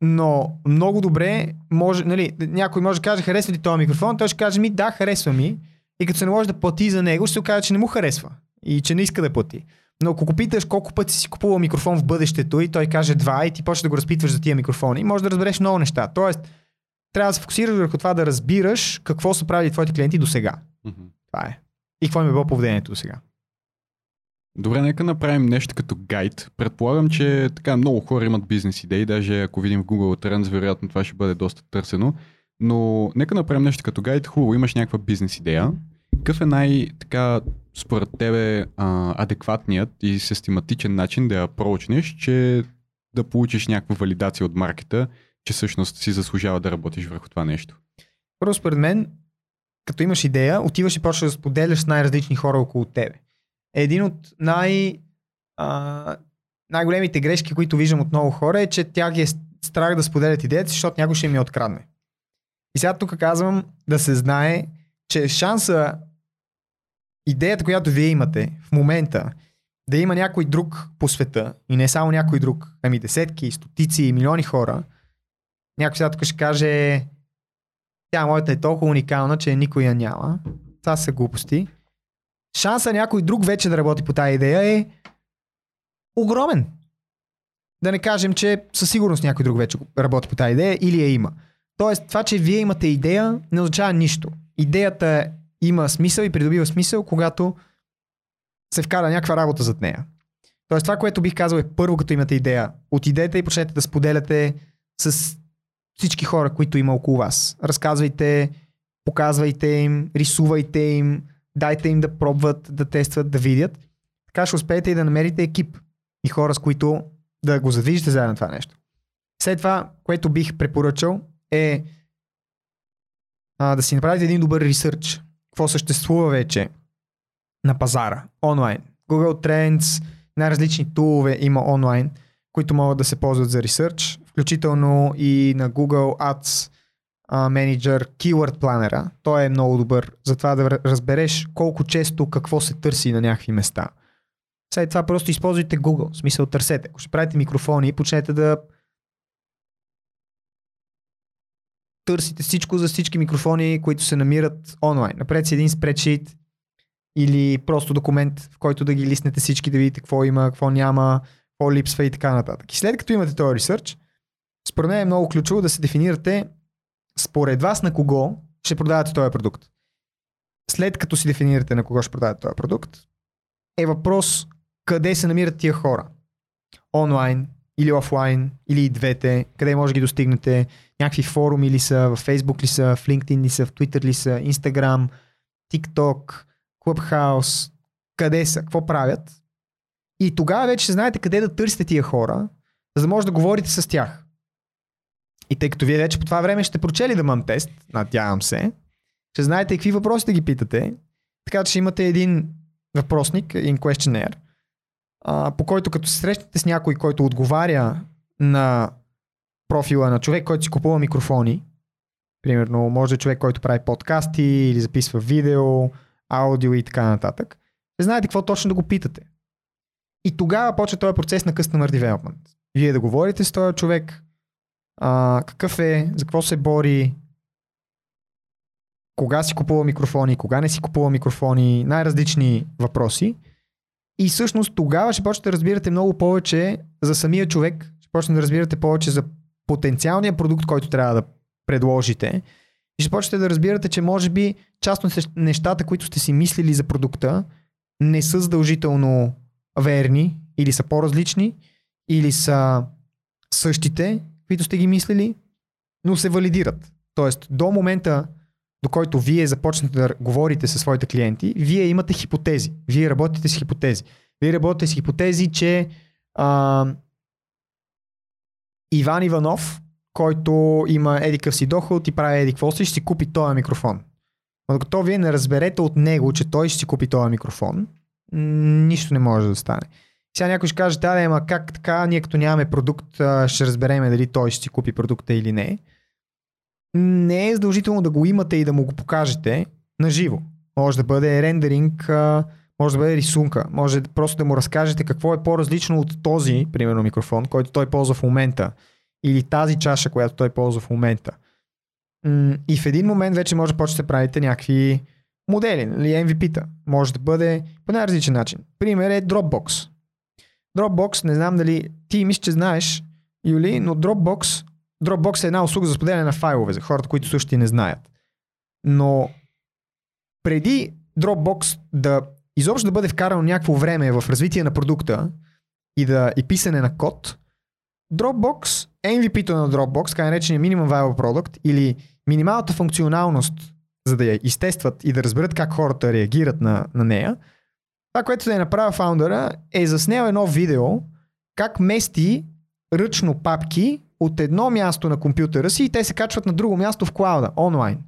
Но много добре може, нали, някой може да каже, харесва ли този микрофон, той ще каже ми, да, харесва ми. И като се наложи да плати за него, ще се окаже, че не му харесва. И че не иска да плати. Но ако го питаш колко пъти си купувал микрофон в бъдещето и той каже два и ти почнеш да го разпитваш за тия микрофони, може да разбереш много неща. Тоест, трябва да се фокусираш върху това да разбираш какво са правили твоите клиенти до сега. Мгм. Това е. И какво им е било поведението до сега. Добре, нека направим нещо като гайд. Предполагам, че така много хора имат бизнес идеи, даже ако видим в Google Trends, вероятно това ще бъде доста търсено. Но нека направим нещо като гайд. Хубаво, имаш някаква бизнес идея. Какъв е най-така според тебе а, адекватният и систематичен начин да я проучнеш, че да получиш някаква валидация от маркета, че всъщност си заслужава да работиш върху това нещо? Първо, според мен, като имаш идея, отиваш и почваш да споделяш с най-различни хора около тебе. Един от най- а, най-големите грешки, които виждам от много хора е, че тя ги е страх да споделят идеята защото някой ще я открадне. И сега тук казвам да се знае, че шанса идеята, която вие имате в момента, да има някой друг по света, и не само някой друг, ами десетки, стотици, милиони хора, някой сега тук ще каже, тя моята е толкова уникална, че никой я няма. Това са глупости. Шанса някой друг вече да работи по тази идея е огромен. Да не кажем, че със сигурност някой друг вече работи по тази идея или я има. Тоест, това, че вие имате идея, не означава нищо. Идеята има смисъл и придобива смисъл, когато се вкара някаква работа зад нея. Тоест, това, което бих казал е първо, като имате идея, отидете и почнете да споделяте с всички хора, които има около вас. Разказвайте, показвайте им, рисувайте им, дайте им да пробват, да тестват, да видят. Така ще успеете и да намерите екип и хора, с които да го задвижите заедно това нещо. След това, което бих препоръчал е а, да си направите един добър ресърч. Какво съществува вече на пазара, онлайн. Google Trends, най-различни тулове има онлайн, които могат да се ползват за ресърч, включително и на Google Ads Manager Keyword Planner. Той е много добър за това да разбереш колко често какво се търси на някакви места. След това просто използвайте Google, в смисъл търсете. Ако ще правите микрофони, почнете да търсите всичко за всички микрофони, които се намират онлайн. Напред си един спредшит или просто документ, в който да ги лиснете всички, да видите какво има, какво няма, какво липсва и така нататък. И след като имате този ресърч, според мен е много ключово да се дефинирате според вас на кого ще продавате този продукт. След като си дефинирате на кого ще продавате този продукт, е въпрос къде се намират тия хора. Онлайн или офлайн, или и двете, къде може да ги достигнете, някакви форуми ли са, в Facebook ли са, в LinkedIn ли са, в Twitter ли са, Instagram, TikTok, Clubhouse, къде са, какво правят. И тогава вече ще знаете къде да търсите тия хора, за да може да говорите с тях. И тъй като вие вече по това време ще прочели да мам тест, надявам се, ще знаете какви въпроси да ги питате, така че имате един въпросник, един questionnaire, а, по който като се срещнете с някой, който отговаря на профила на човек, който си купува микрофони, примерно може да е човек, който прави подкасти или записва видео, аудио и така нататък, ще знаете какво точно да го питате. И тогава почва този процес на Customer Development. Вие да говорите с този човек, а, какъв е, за какво се бори, кога си купува микрофони, кога не си купува микрофони, най-различни въпроси. И всъщност тогава ще почнете да разбирате много повече за самия човек, ще почнете да разбирате повече за потенциалния продукт, който трябва да предложите. И ще почнете да разбирате, че може би част от нещата, които сте си мислили за продукта, не са задължително верни или са по-различни или са същите, които сте ги мислили, но се валидират. Тоест, до момента, до който вие започнете да говорите със своите клиенти, вие имате хипотези. Вие работите с хипотези. Вие работите с хипотези, че а, Иван Иванов, който има едикъв си доход и прави едикво си, ще си купи този микрофон. Но докато вие не разберете от него, че той ще си купи този микрофон, нищо не може да стане. Сега някой ще каже, да, ама как така, ние като нямаме продукт, ще разбереме дали той ще си купи продукта или не. Не е задължително да го имате и да му го покажете на живо. Може да бъде рендеринг, може да бъде рисунка, може просто да му разкажете какво е по-различно от този, примерно микрофон, който той ползва в момента, или тази чаша, която той ползва в момента. И в един момент вече може да почнете да правите някакви модели, нали, MVP-та. Може да бъде по най-различен начин. Пример е Dropbox. Dropbox, не знам дали ти мислиш, че знаеш, Юли, но Dropbox, Dropbox е една услуга за споделяне на файлове, за хората, които също ти не знаят. Но преди Dropbox да изобщо да бъде вкарано някакво време в развитие на продукта и, да, и писане на код, Dropbox, MVP-то на Dropbox, така наречения Minimum Viable Product или минималната функционалност, за да я изтестват и да разберат как хората реагират на, на нея, това, което да е направил фаундъра, е заснел едно видео как мести ръчно папки от едно място на компютъра си и те се качват на друго място в клауда, онлайн.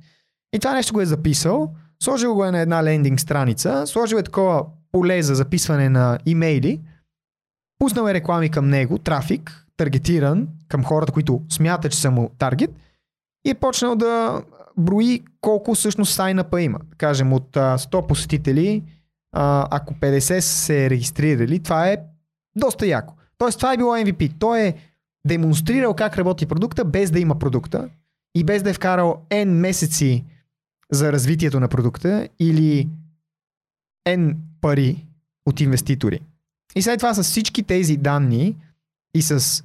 И това нещо го е записал, сложил го е на една лендинг страница, сложил е такова поле за записване на имейли, пуснал е реклами към него, трафик, таргетиран към хората, които смятат, че са му таргет и е почнал да брои колко всъщност сайнапа има. Кажем от 100 посетители, ако 50 се регистрирали, това е доста яко. Тоест това е било MVP. Той е демонстрирал как работи продукта без да има продукта и без да е вкарал N месеци за развитието на продукта или N пари от инвеститори. И след това с всички тези данни и с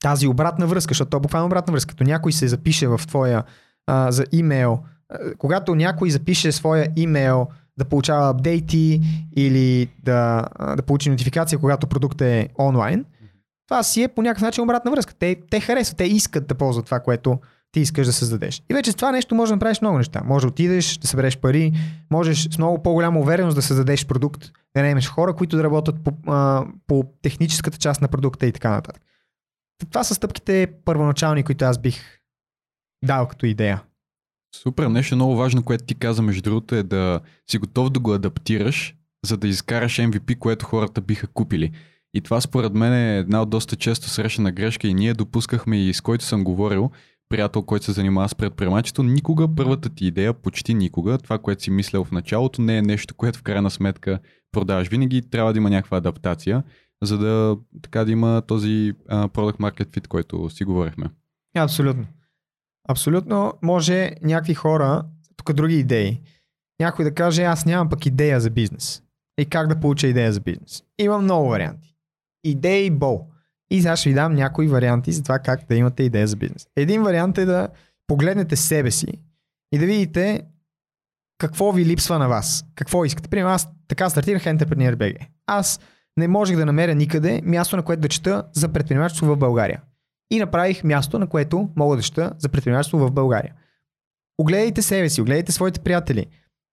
тази обратна връзка, защото то е буквално обратна връзка, като някой се запише в твоя а, за имейл, когато някой запише своя имейл да получава апдейти или да, да получи нотификация, когато продуктът е онлайн, това си е по някакъв начин обратна връзка. Те, те харесват, те искат да ползват това, което ти искаш да създадеш. И вече с това нещо може да направиш много неща. Може да отидеш, да събереш пари, можеш с много по-голяма увереност да създадеш продукт, да наймеш хора, които да работят по, а, по техническата част на продукта и така нататък. Това са стъпките първоначални, които аз бих дал като идея. Супер, нещо много важно, което ти каза между другото е да си готов да го адаптираш, за да изкараш MVP, което хората биха купили. И това според мен е една от доста често срещана грешка и ние допускахме и с който съм говорил, приятел, който се занимава с предприемачество, никога първата ти идея, почти никога, това, което си мислял в началото, не е нещо, което в крайна сметка продаваш. Винаги трябва да има някаква адаптация, за да, така, да има този uh, product market fit, който си говорихме. Абсолютно. Абсолютно може някакви хора, тук други идеи, някой да каже, аз нямам пък идея за бизнес. И как да получа идея за бизнес? Има много варианти. Идеи бол. И сега ще ви дам някои варианти за това как да имате идея за бизнес. Един вариант е да погледнете себе си и да видите какво ви липсва на вас. Какво искате. Примерно аз така стартирах Entrepreneur BG. Аз не можех да намеря никъде място, на което да чета за предприемачество в България и направих място, на което мога да ща за предпринимателство в България. Огледайте себе си, огледайте своите приятели.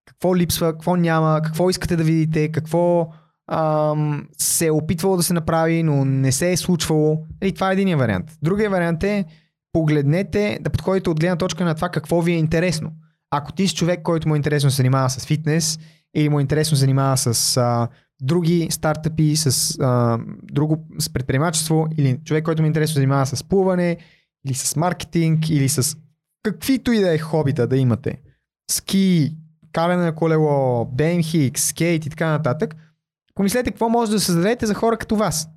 Какво липсва, какво няма, какво искате да видите, какво ам, се е опитвало да се направи, но не се е случвало. И това е един вариант. Другия вариант е погледнете, да подходите от гледна точка на това какво ви е интересно. Ако ти си човек, който му е интересно се занимава с фитнес или му е интересно се занимава с а, други стартъпи, с, а, друго, с предприемачество или човек, който ми е интересно занимава с плуване или с маркетинг или с каквито и да е хобита да имате. Ски, каране на колело, BMX, скейт и така нататък. Помислете какво може да създадете за хора като вас.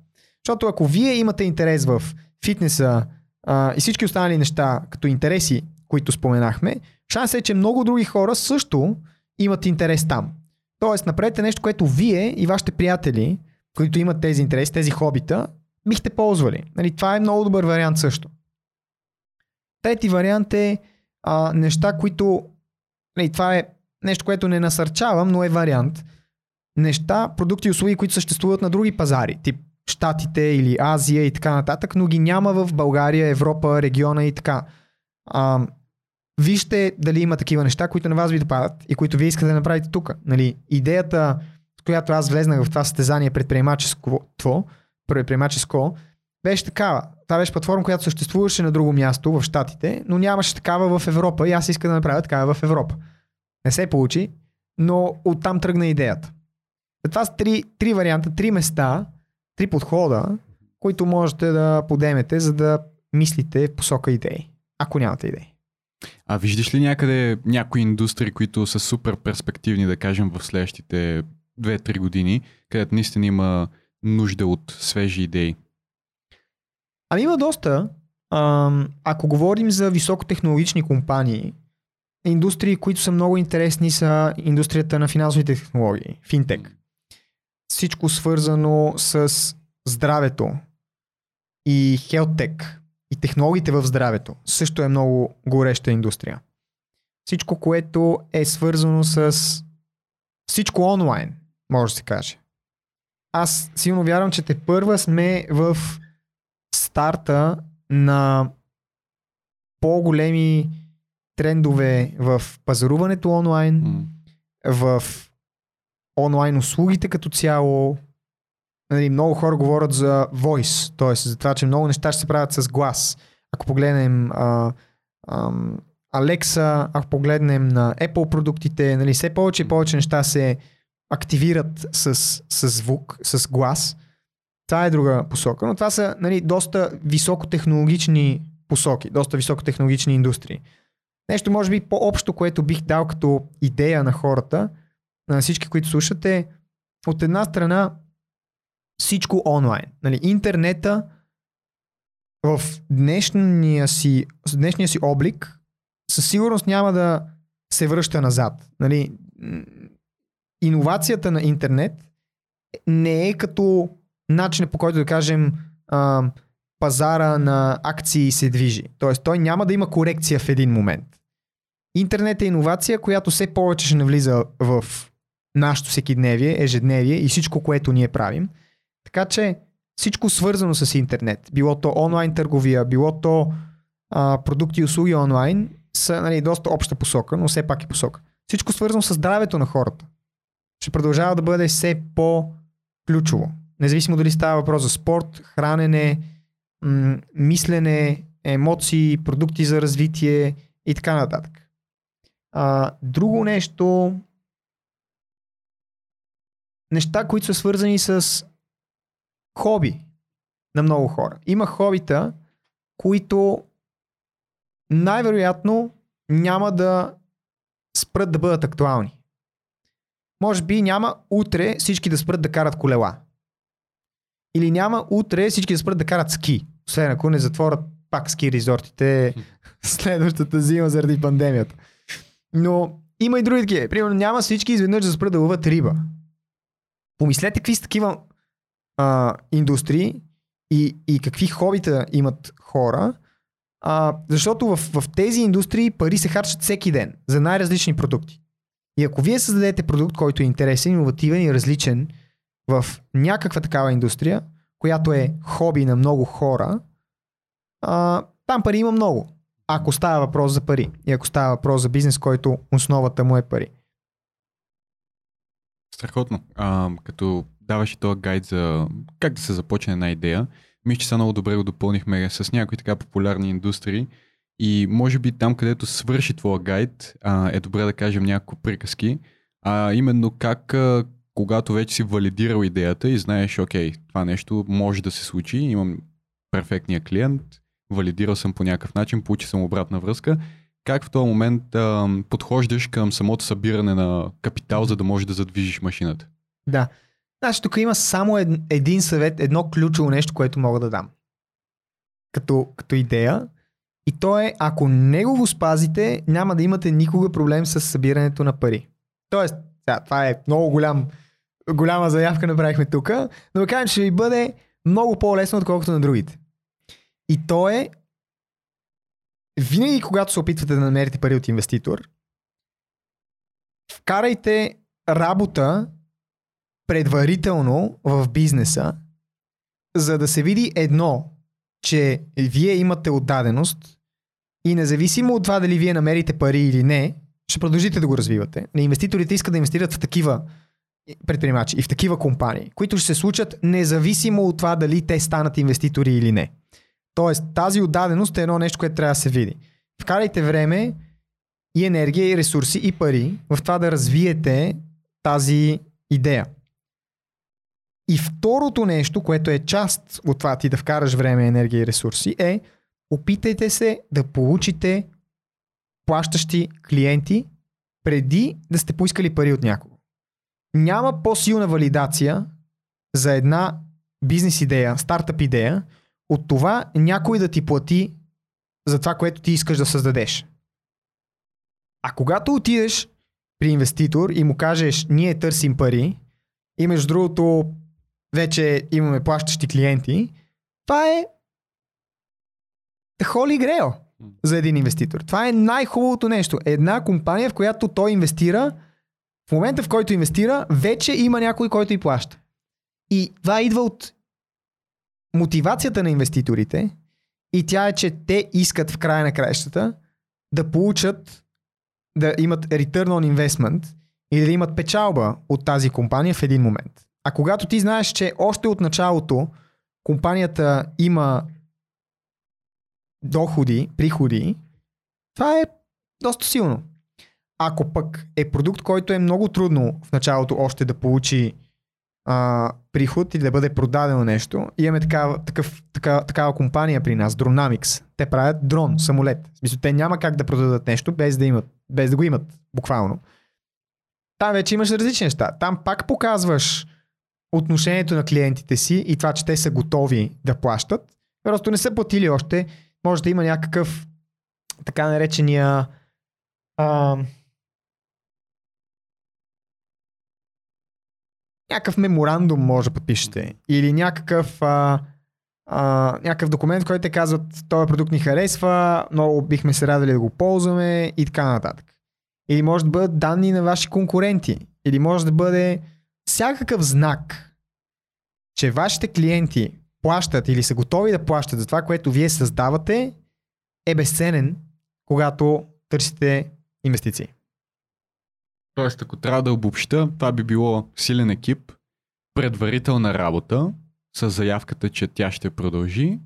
Защото ако вие имате интерес в фитнеса а, и всички останали неща като интереси, които споменахме, шанс е, че много други хора също имат интерес там. Тоест, направете нещо, което вие и вашите приятели, които имат тези интереси, тези хобита, бихте ползвали. Нали, това е много добър вариант също. Трети вариант е а, неща, които. Нали, това е нещо, което не насърчавам, но е вариант. Неща, продукти и услуги, които съществуват на други пазари. Тип Штатите или Азия и така нататък, но ги няма в България, Европа, региона и така. А, вижте дали има такива неща, които на вас ви допадат и които вие искате да направите тук. Нали, идеята, с която аз влезнах в това състезание предприемаческо, предприемаческо, беше такава. Това беше платформа, която съществуваше на друго място в Штатите, но нямаше такава в Европа и аз исках да направя такава в Европа. Не се получи, но оттам тръгна идеята. Това са три, три варианта, три места, три подхода, които можете да подемете, за да мислите в посока идеи, ако нямате идеи. А виждаш ли някъде някои индустрии, които са супер перспективни, да кажем, в следващите 2-3 години, където наистина има нужда от свежи идеи? Ами има доста. ако говорим за високотехнологични компании, индустрии, които са много интересни са индустрията на финансовите технологии, финтек. Всичко свързано с здравето и хелтек и технологиите в здравето също е много гореща индустрия. Всичко, което е свързано с всичко онлайн, може да се каже. Аз силно вярвам, че те първа сме в старта на по-големи трендове в пазаруването онлайн, mm. в онлайн услугите като цяло. Нали, много хора говорят за voice, т.е. за това, че много неща ще се правят с глас. Ако погледнем а, а, Alexa, ако погледнем на Apple продуктите, нали, все повече и повече неща се активират с, с звук, с глас. Това е друга посока, но това са нали, доста високотехнологични посоки, доста високотехнологични индустрии. Нещо може би по-общо, което бих дал като идея на хората, на всички, които слушате, от една страна всичко онлайн. Нали, интернета в днешния си, днешния си облик със сигурност няма да се връща назад. Нали, иновацията на интернет не е като начин по който да кажем а, пазара на акции се движи. Тоест той няма да има корекция в един момент. Интернет е иновация, която все повече ще навлиза в нашето всекидневие, ежедневие и всичко, което ние правим. Така че всичко свързано с интернет, било то онлайн търговия, било то а, продукти и услуги онлайн, са нали, доста обща посока, но все пак е посока. Всичко свързано с здравето на хората ще продължава да бъде все по-ключово. Независимо дали става въпрос за спорт, хранене, м- мислене, емоции, продукти за развитие и така нататък. А, друго нещо, неща, които са свързани с хоби на много хора. Има хобита, които най-вероятно няма да спрат да бъдат актуални. Може би няма утре всички да спрат да карат колела. Или няма утре всички да спрат да карат ски. Освен ако не затворят пак ски резортите [laughs] следващата зима заради пандемията. Но има и други такива. Примерно няма всички изведнъж да спрат да ловят риба. Помислете какви са такива а, индустрии и, и какви хобита имат хора, а, защото в, в тези индустрии пари се харчат всеки ден за най-различни продукти. И ако вие създадете продукт, който е интересен, иновативен и различен в някаква такава индустрия, която е хоби на много хора, а, там пари има много. Ако става въпрос за пари и ако става въпрос за бизнес, който основата му е пари. Страхотно. А, като даваш и този гайд за как да се започне една идея, мисля, че са много добре го допълнихме с някои така популярни индустрии. И може би там, където свърши твоя гайд, а, е добре да кажем няколко приказки. А именно как, а, когато вече си валидирал идеята и знаеш, окей, това нещо може да се случи, имам перфектния клиент, валидирал съм по някакъв начин, получи съм обратна връзка, как в този момент а, подхождаш към самото събиране на капитал, за да можеш да задвижиш машината? Да. Значи тук има само един съвет, едно ключово нещо, което мога да дам. Като, като идея, и то е, ако него го спазите, няма да имате никога проблем с събирането на пари. Тоест, сега, това е много голям, голяма заявка направихме тук, но да кажем, че ви бъде много по-лесно, отколкото на другите. И то е, винаги когато се опитвате да намерите пари от инвеститор, вкарайте работа предварително в бизнеса, за да се види едно, че вие имате отдаденост и независимо от това дали вие намерите пари или не, ще продължите да го развивате. Не инвеститорите искат да инвестират в такива предприемачи и в такива компании, които ще се случат независимо от това дали те станат инвеститори или не. Тоест, тази отдаденост е едно нещо, което трябва да се види. Вкарайте време и енергия, и ресурси, и пари в това да развиете тази идея. И второто нещо, което е част от това ти да вкараш време, енергия и ресурси е опитайте се да получите плащащи клиенти преди да сте поискали пари от някого. Няма по-силна валидация за една бизнес идея, стартъп идея, от това някой да ти плати за това, което ти искаш да създадеш. А когато отидеш при инвеститор и му кажеш, ние търсим пари, и между другото вече имаме плащащи клиенти, това е холи грео за един инвеститор. Това е най-хубавото нещо. Една компания, в която той инвестира, в момента в който инвестира, вече има някой, който и плаща. И това идва от мотивацията на инвеститорите и тя е, че те искат в края на краищата да получат, да имат return on investment или да имат печалба от тази компания в един момент. А когато ти знаеш, че още от началото компанията има доходи, приходи, това е доста силно. Ако пък е продукт, който е много трудно в началото още да получи а, приход или да бъде продадено нещо, имаме такава, такъв, такава, такава компания при нас, Dronamics. Те правят дрон, самолет. В смисъл, те няма как да продадат нещо без да, имат, без да го имат, буквално. Там вече имаш различни неща. Там пак показваш отношението на клиентите си и това, че те са готови да плащат. Просто не са платили още. Може да има някакъв така наречения а, някакъв меморандум може да подпишете. Или някакъв, а, а, някакъв документ, който те казват, този продукт ни харесва, много бихме се радали да го ползваме и така нататък. Или може да бъдат данни на ваши конкуренти. Или може да бъде всякакъв знак, че вашите клиенти плащат или са готови да плащат за това, което вие създавате, е безценен, когато търсите инвестиции. Тоест, ако трябва да обобща, това би било силен екип, предварителна работа с заявката, че тя ще продължи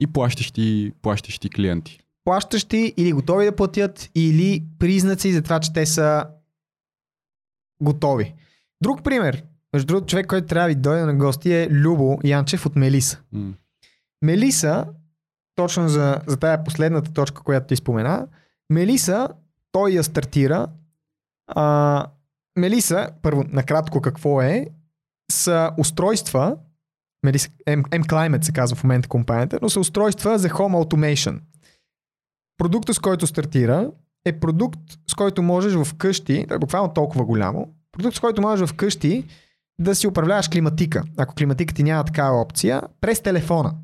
и плащащи, плащащи клиенти. Плащащи или готови да платят, или признаци за това, че те са готови. Друг пример. Между другото, човек, който трябва да дойде на гости е Любо Янчев от Мелиса. М. Мелиса, точно за, за тая последната точка, която ти спомена, Мелиса, той я стартира. А, Мелиса, първо, накратко какво е, са устройства, Мелиса, M-Climate се казва в момента компанията, но са устройства за Home Automation. Продуктът, с който стартира, е продукт, с който можеш в къщи, той е буквално толкова голямо, продукт, с който можеш в къщи да си управляваш климатика. Ако климатика ти няма такава опция, през телефона.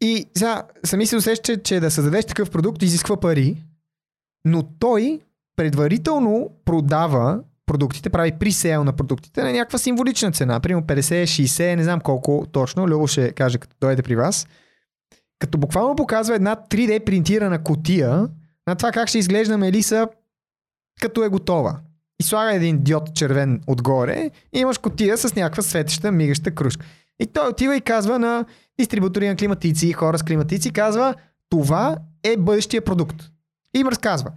И сега сами се усеща, че да създадеш такъв продукт изисква пари, но той предварително продава продуктите, прави присейл на продуктите на някаква символична цена, примерно 50, 60, не знам колко точно, Любо ще каже като дойде при вас, като буквално показва една 3D принтирана котия на това как ще изглежда Мелиса като е готова. И слага един диод червен отгоре и имаш котия с някаква светеща, мигаща кружка. И той отива и казва на дистрибутори на климатици, хора с климатици, казва това е бъдещия продукт. И им разказва.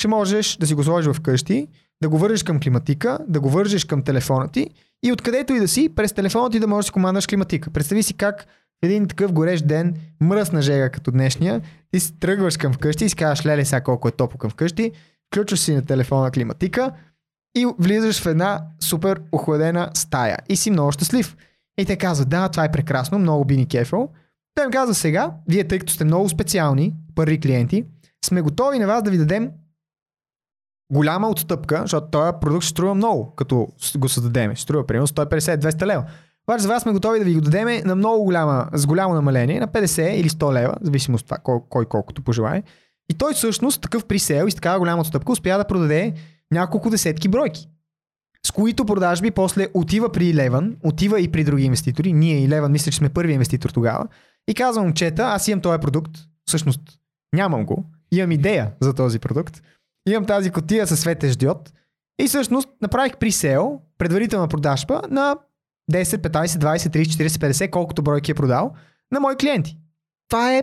Ще можеш да си го сложиш вкъщи, да го вържеш към климатика, да го вържеш към телефона ти и откъдето и да си, през телефона ти да можеш да си командаш климатика. Представи си как един такъв горещ ден, мръсна жега като днешния, ти си тръгваш към вкъщи и си казваш, леле, сега колко е топло към вкъщи, включваш си на телефона климатика и влизаш в една супер охладена стая и си много щастлив. И те казват, да, това е прекрасно, много би ни кефил. Той им казва сега, вие тъй като сте много специални, първи клиенти, сме готови на вас да ви дадем голяма отстъпка, защото този продукт ще струва много, като го създадем. Ще струва примерно 150-200 лева. Обаче за вас сме готови да ви го дадем на много голяма, с голямо намаление, на 50 или 100 лева, зависимост от това кой, кой колкото пожелае. И той всъщност такъв присел и с такава голяма отстъпка успя да продаде няколко десетки бройки. с които продажби после отива при Леван, отива и при други инвеститори. Ние и Леван мисля, че сме първи инвеститор тогава. И казвам, момчета, аз имам този продукт. Всъщност, нямам го. Имам идея за този продукт. Имам тази котия със светещ диод. И всъщност направих пресейл, предварителна продажба на 10, 15, 20, 30, 40, 50, колкото бройки е продал на мои клиенти. Това е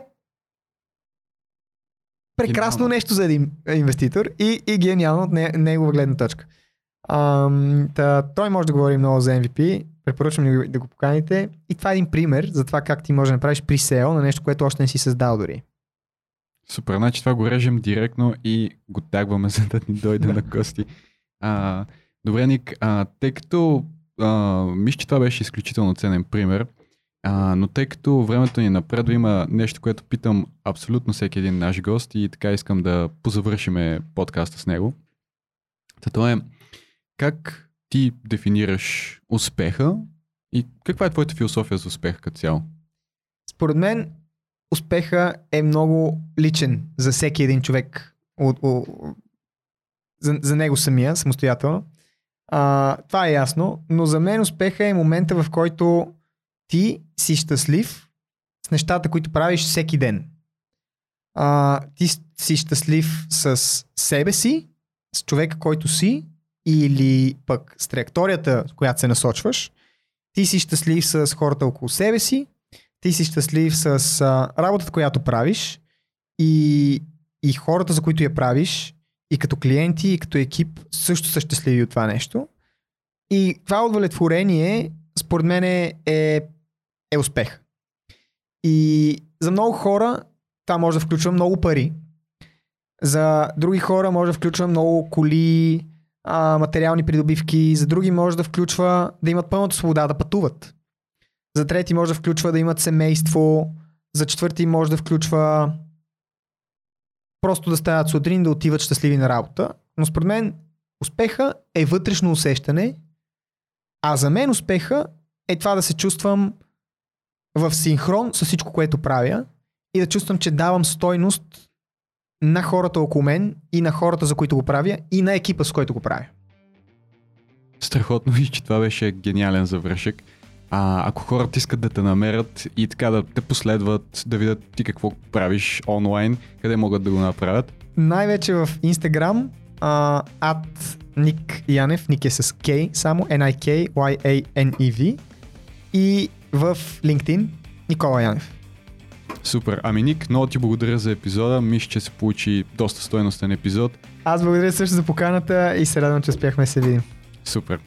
прекрасно Гениално. нещо за един инвеститор и, и гениално от не, негова гледна точка. Ам, та, той може да говори много за MVP, препоръчвам ви да го поканите. И това е един пример за това как ти можеш да направиш пресейл на нещо, което още не си създал дори. Супер, значи това го режем директно и го тагваме, [laughs] за да ни дойде на гости. А, добре, Ник, а, тъй като а, мисля, че това беше изключително ценен пример, а, но тъй като времето ни напредва, има нещо, което питам абсолютно всеки един наш гост и така искам да позавършиме подкаста с него. Та то е, как ти дефинираш успеха и каква е твоята философия за успеха като цяло? Според мен успеха е много личен за всеки един човек. От, от, за, за него самия, самостоятелно. А, това е ясно, но за мен успеха е момента, в който ти си щастлив с нещата, които правиш всеки ден. А, ти си щастлив с себе си, с човека, който си, или пък с траекторията, с която се насочваш. Ти си щастлив с хората около себе си, ти си щастлив с а, работата, която правиш и, и хората, за които я правиш, и като клиенти, и като екип също са щастливи от това нещо. И това удовлетворение, според мен, е, е, успех. И за много хора това може да включва много пари. За други хора може да включва много коли, а, материални придобивки. За други може да включва да имат пълната свобода да пътуват. За трети може да включва да имат семейство. За четвърти може да включва просто да стават сутрин, да отиват щастливи на работа. Но според мен успеха е вътрешно усещане, а за мен успеха е това да се чувствам в синхрон с всичко, което правя и да чувствам, че давам стойност на хората около мен и на хората, за които го правя и на екипа, с който го правя. Страхотно ви, че това беше гениален завършек. А, ако хората искат да те намерят и така да те последват, да видят ти какво правиш онлайн, къде могат да го направят? Най-вече в Instagram, а, at Ник Янев, Ник е с K, само N-I-K-Y-A-N-E-V и в LinkedIn Никола Янев. Супер. Ами Ник, много ти благодаря за епизода. Мисля, че се получи доста стойностен епизод. Аз благодаря също за поканата и се радвам, че успяхме да се видим. Супер.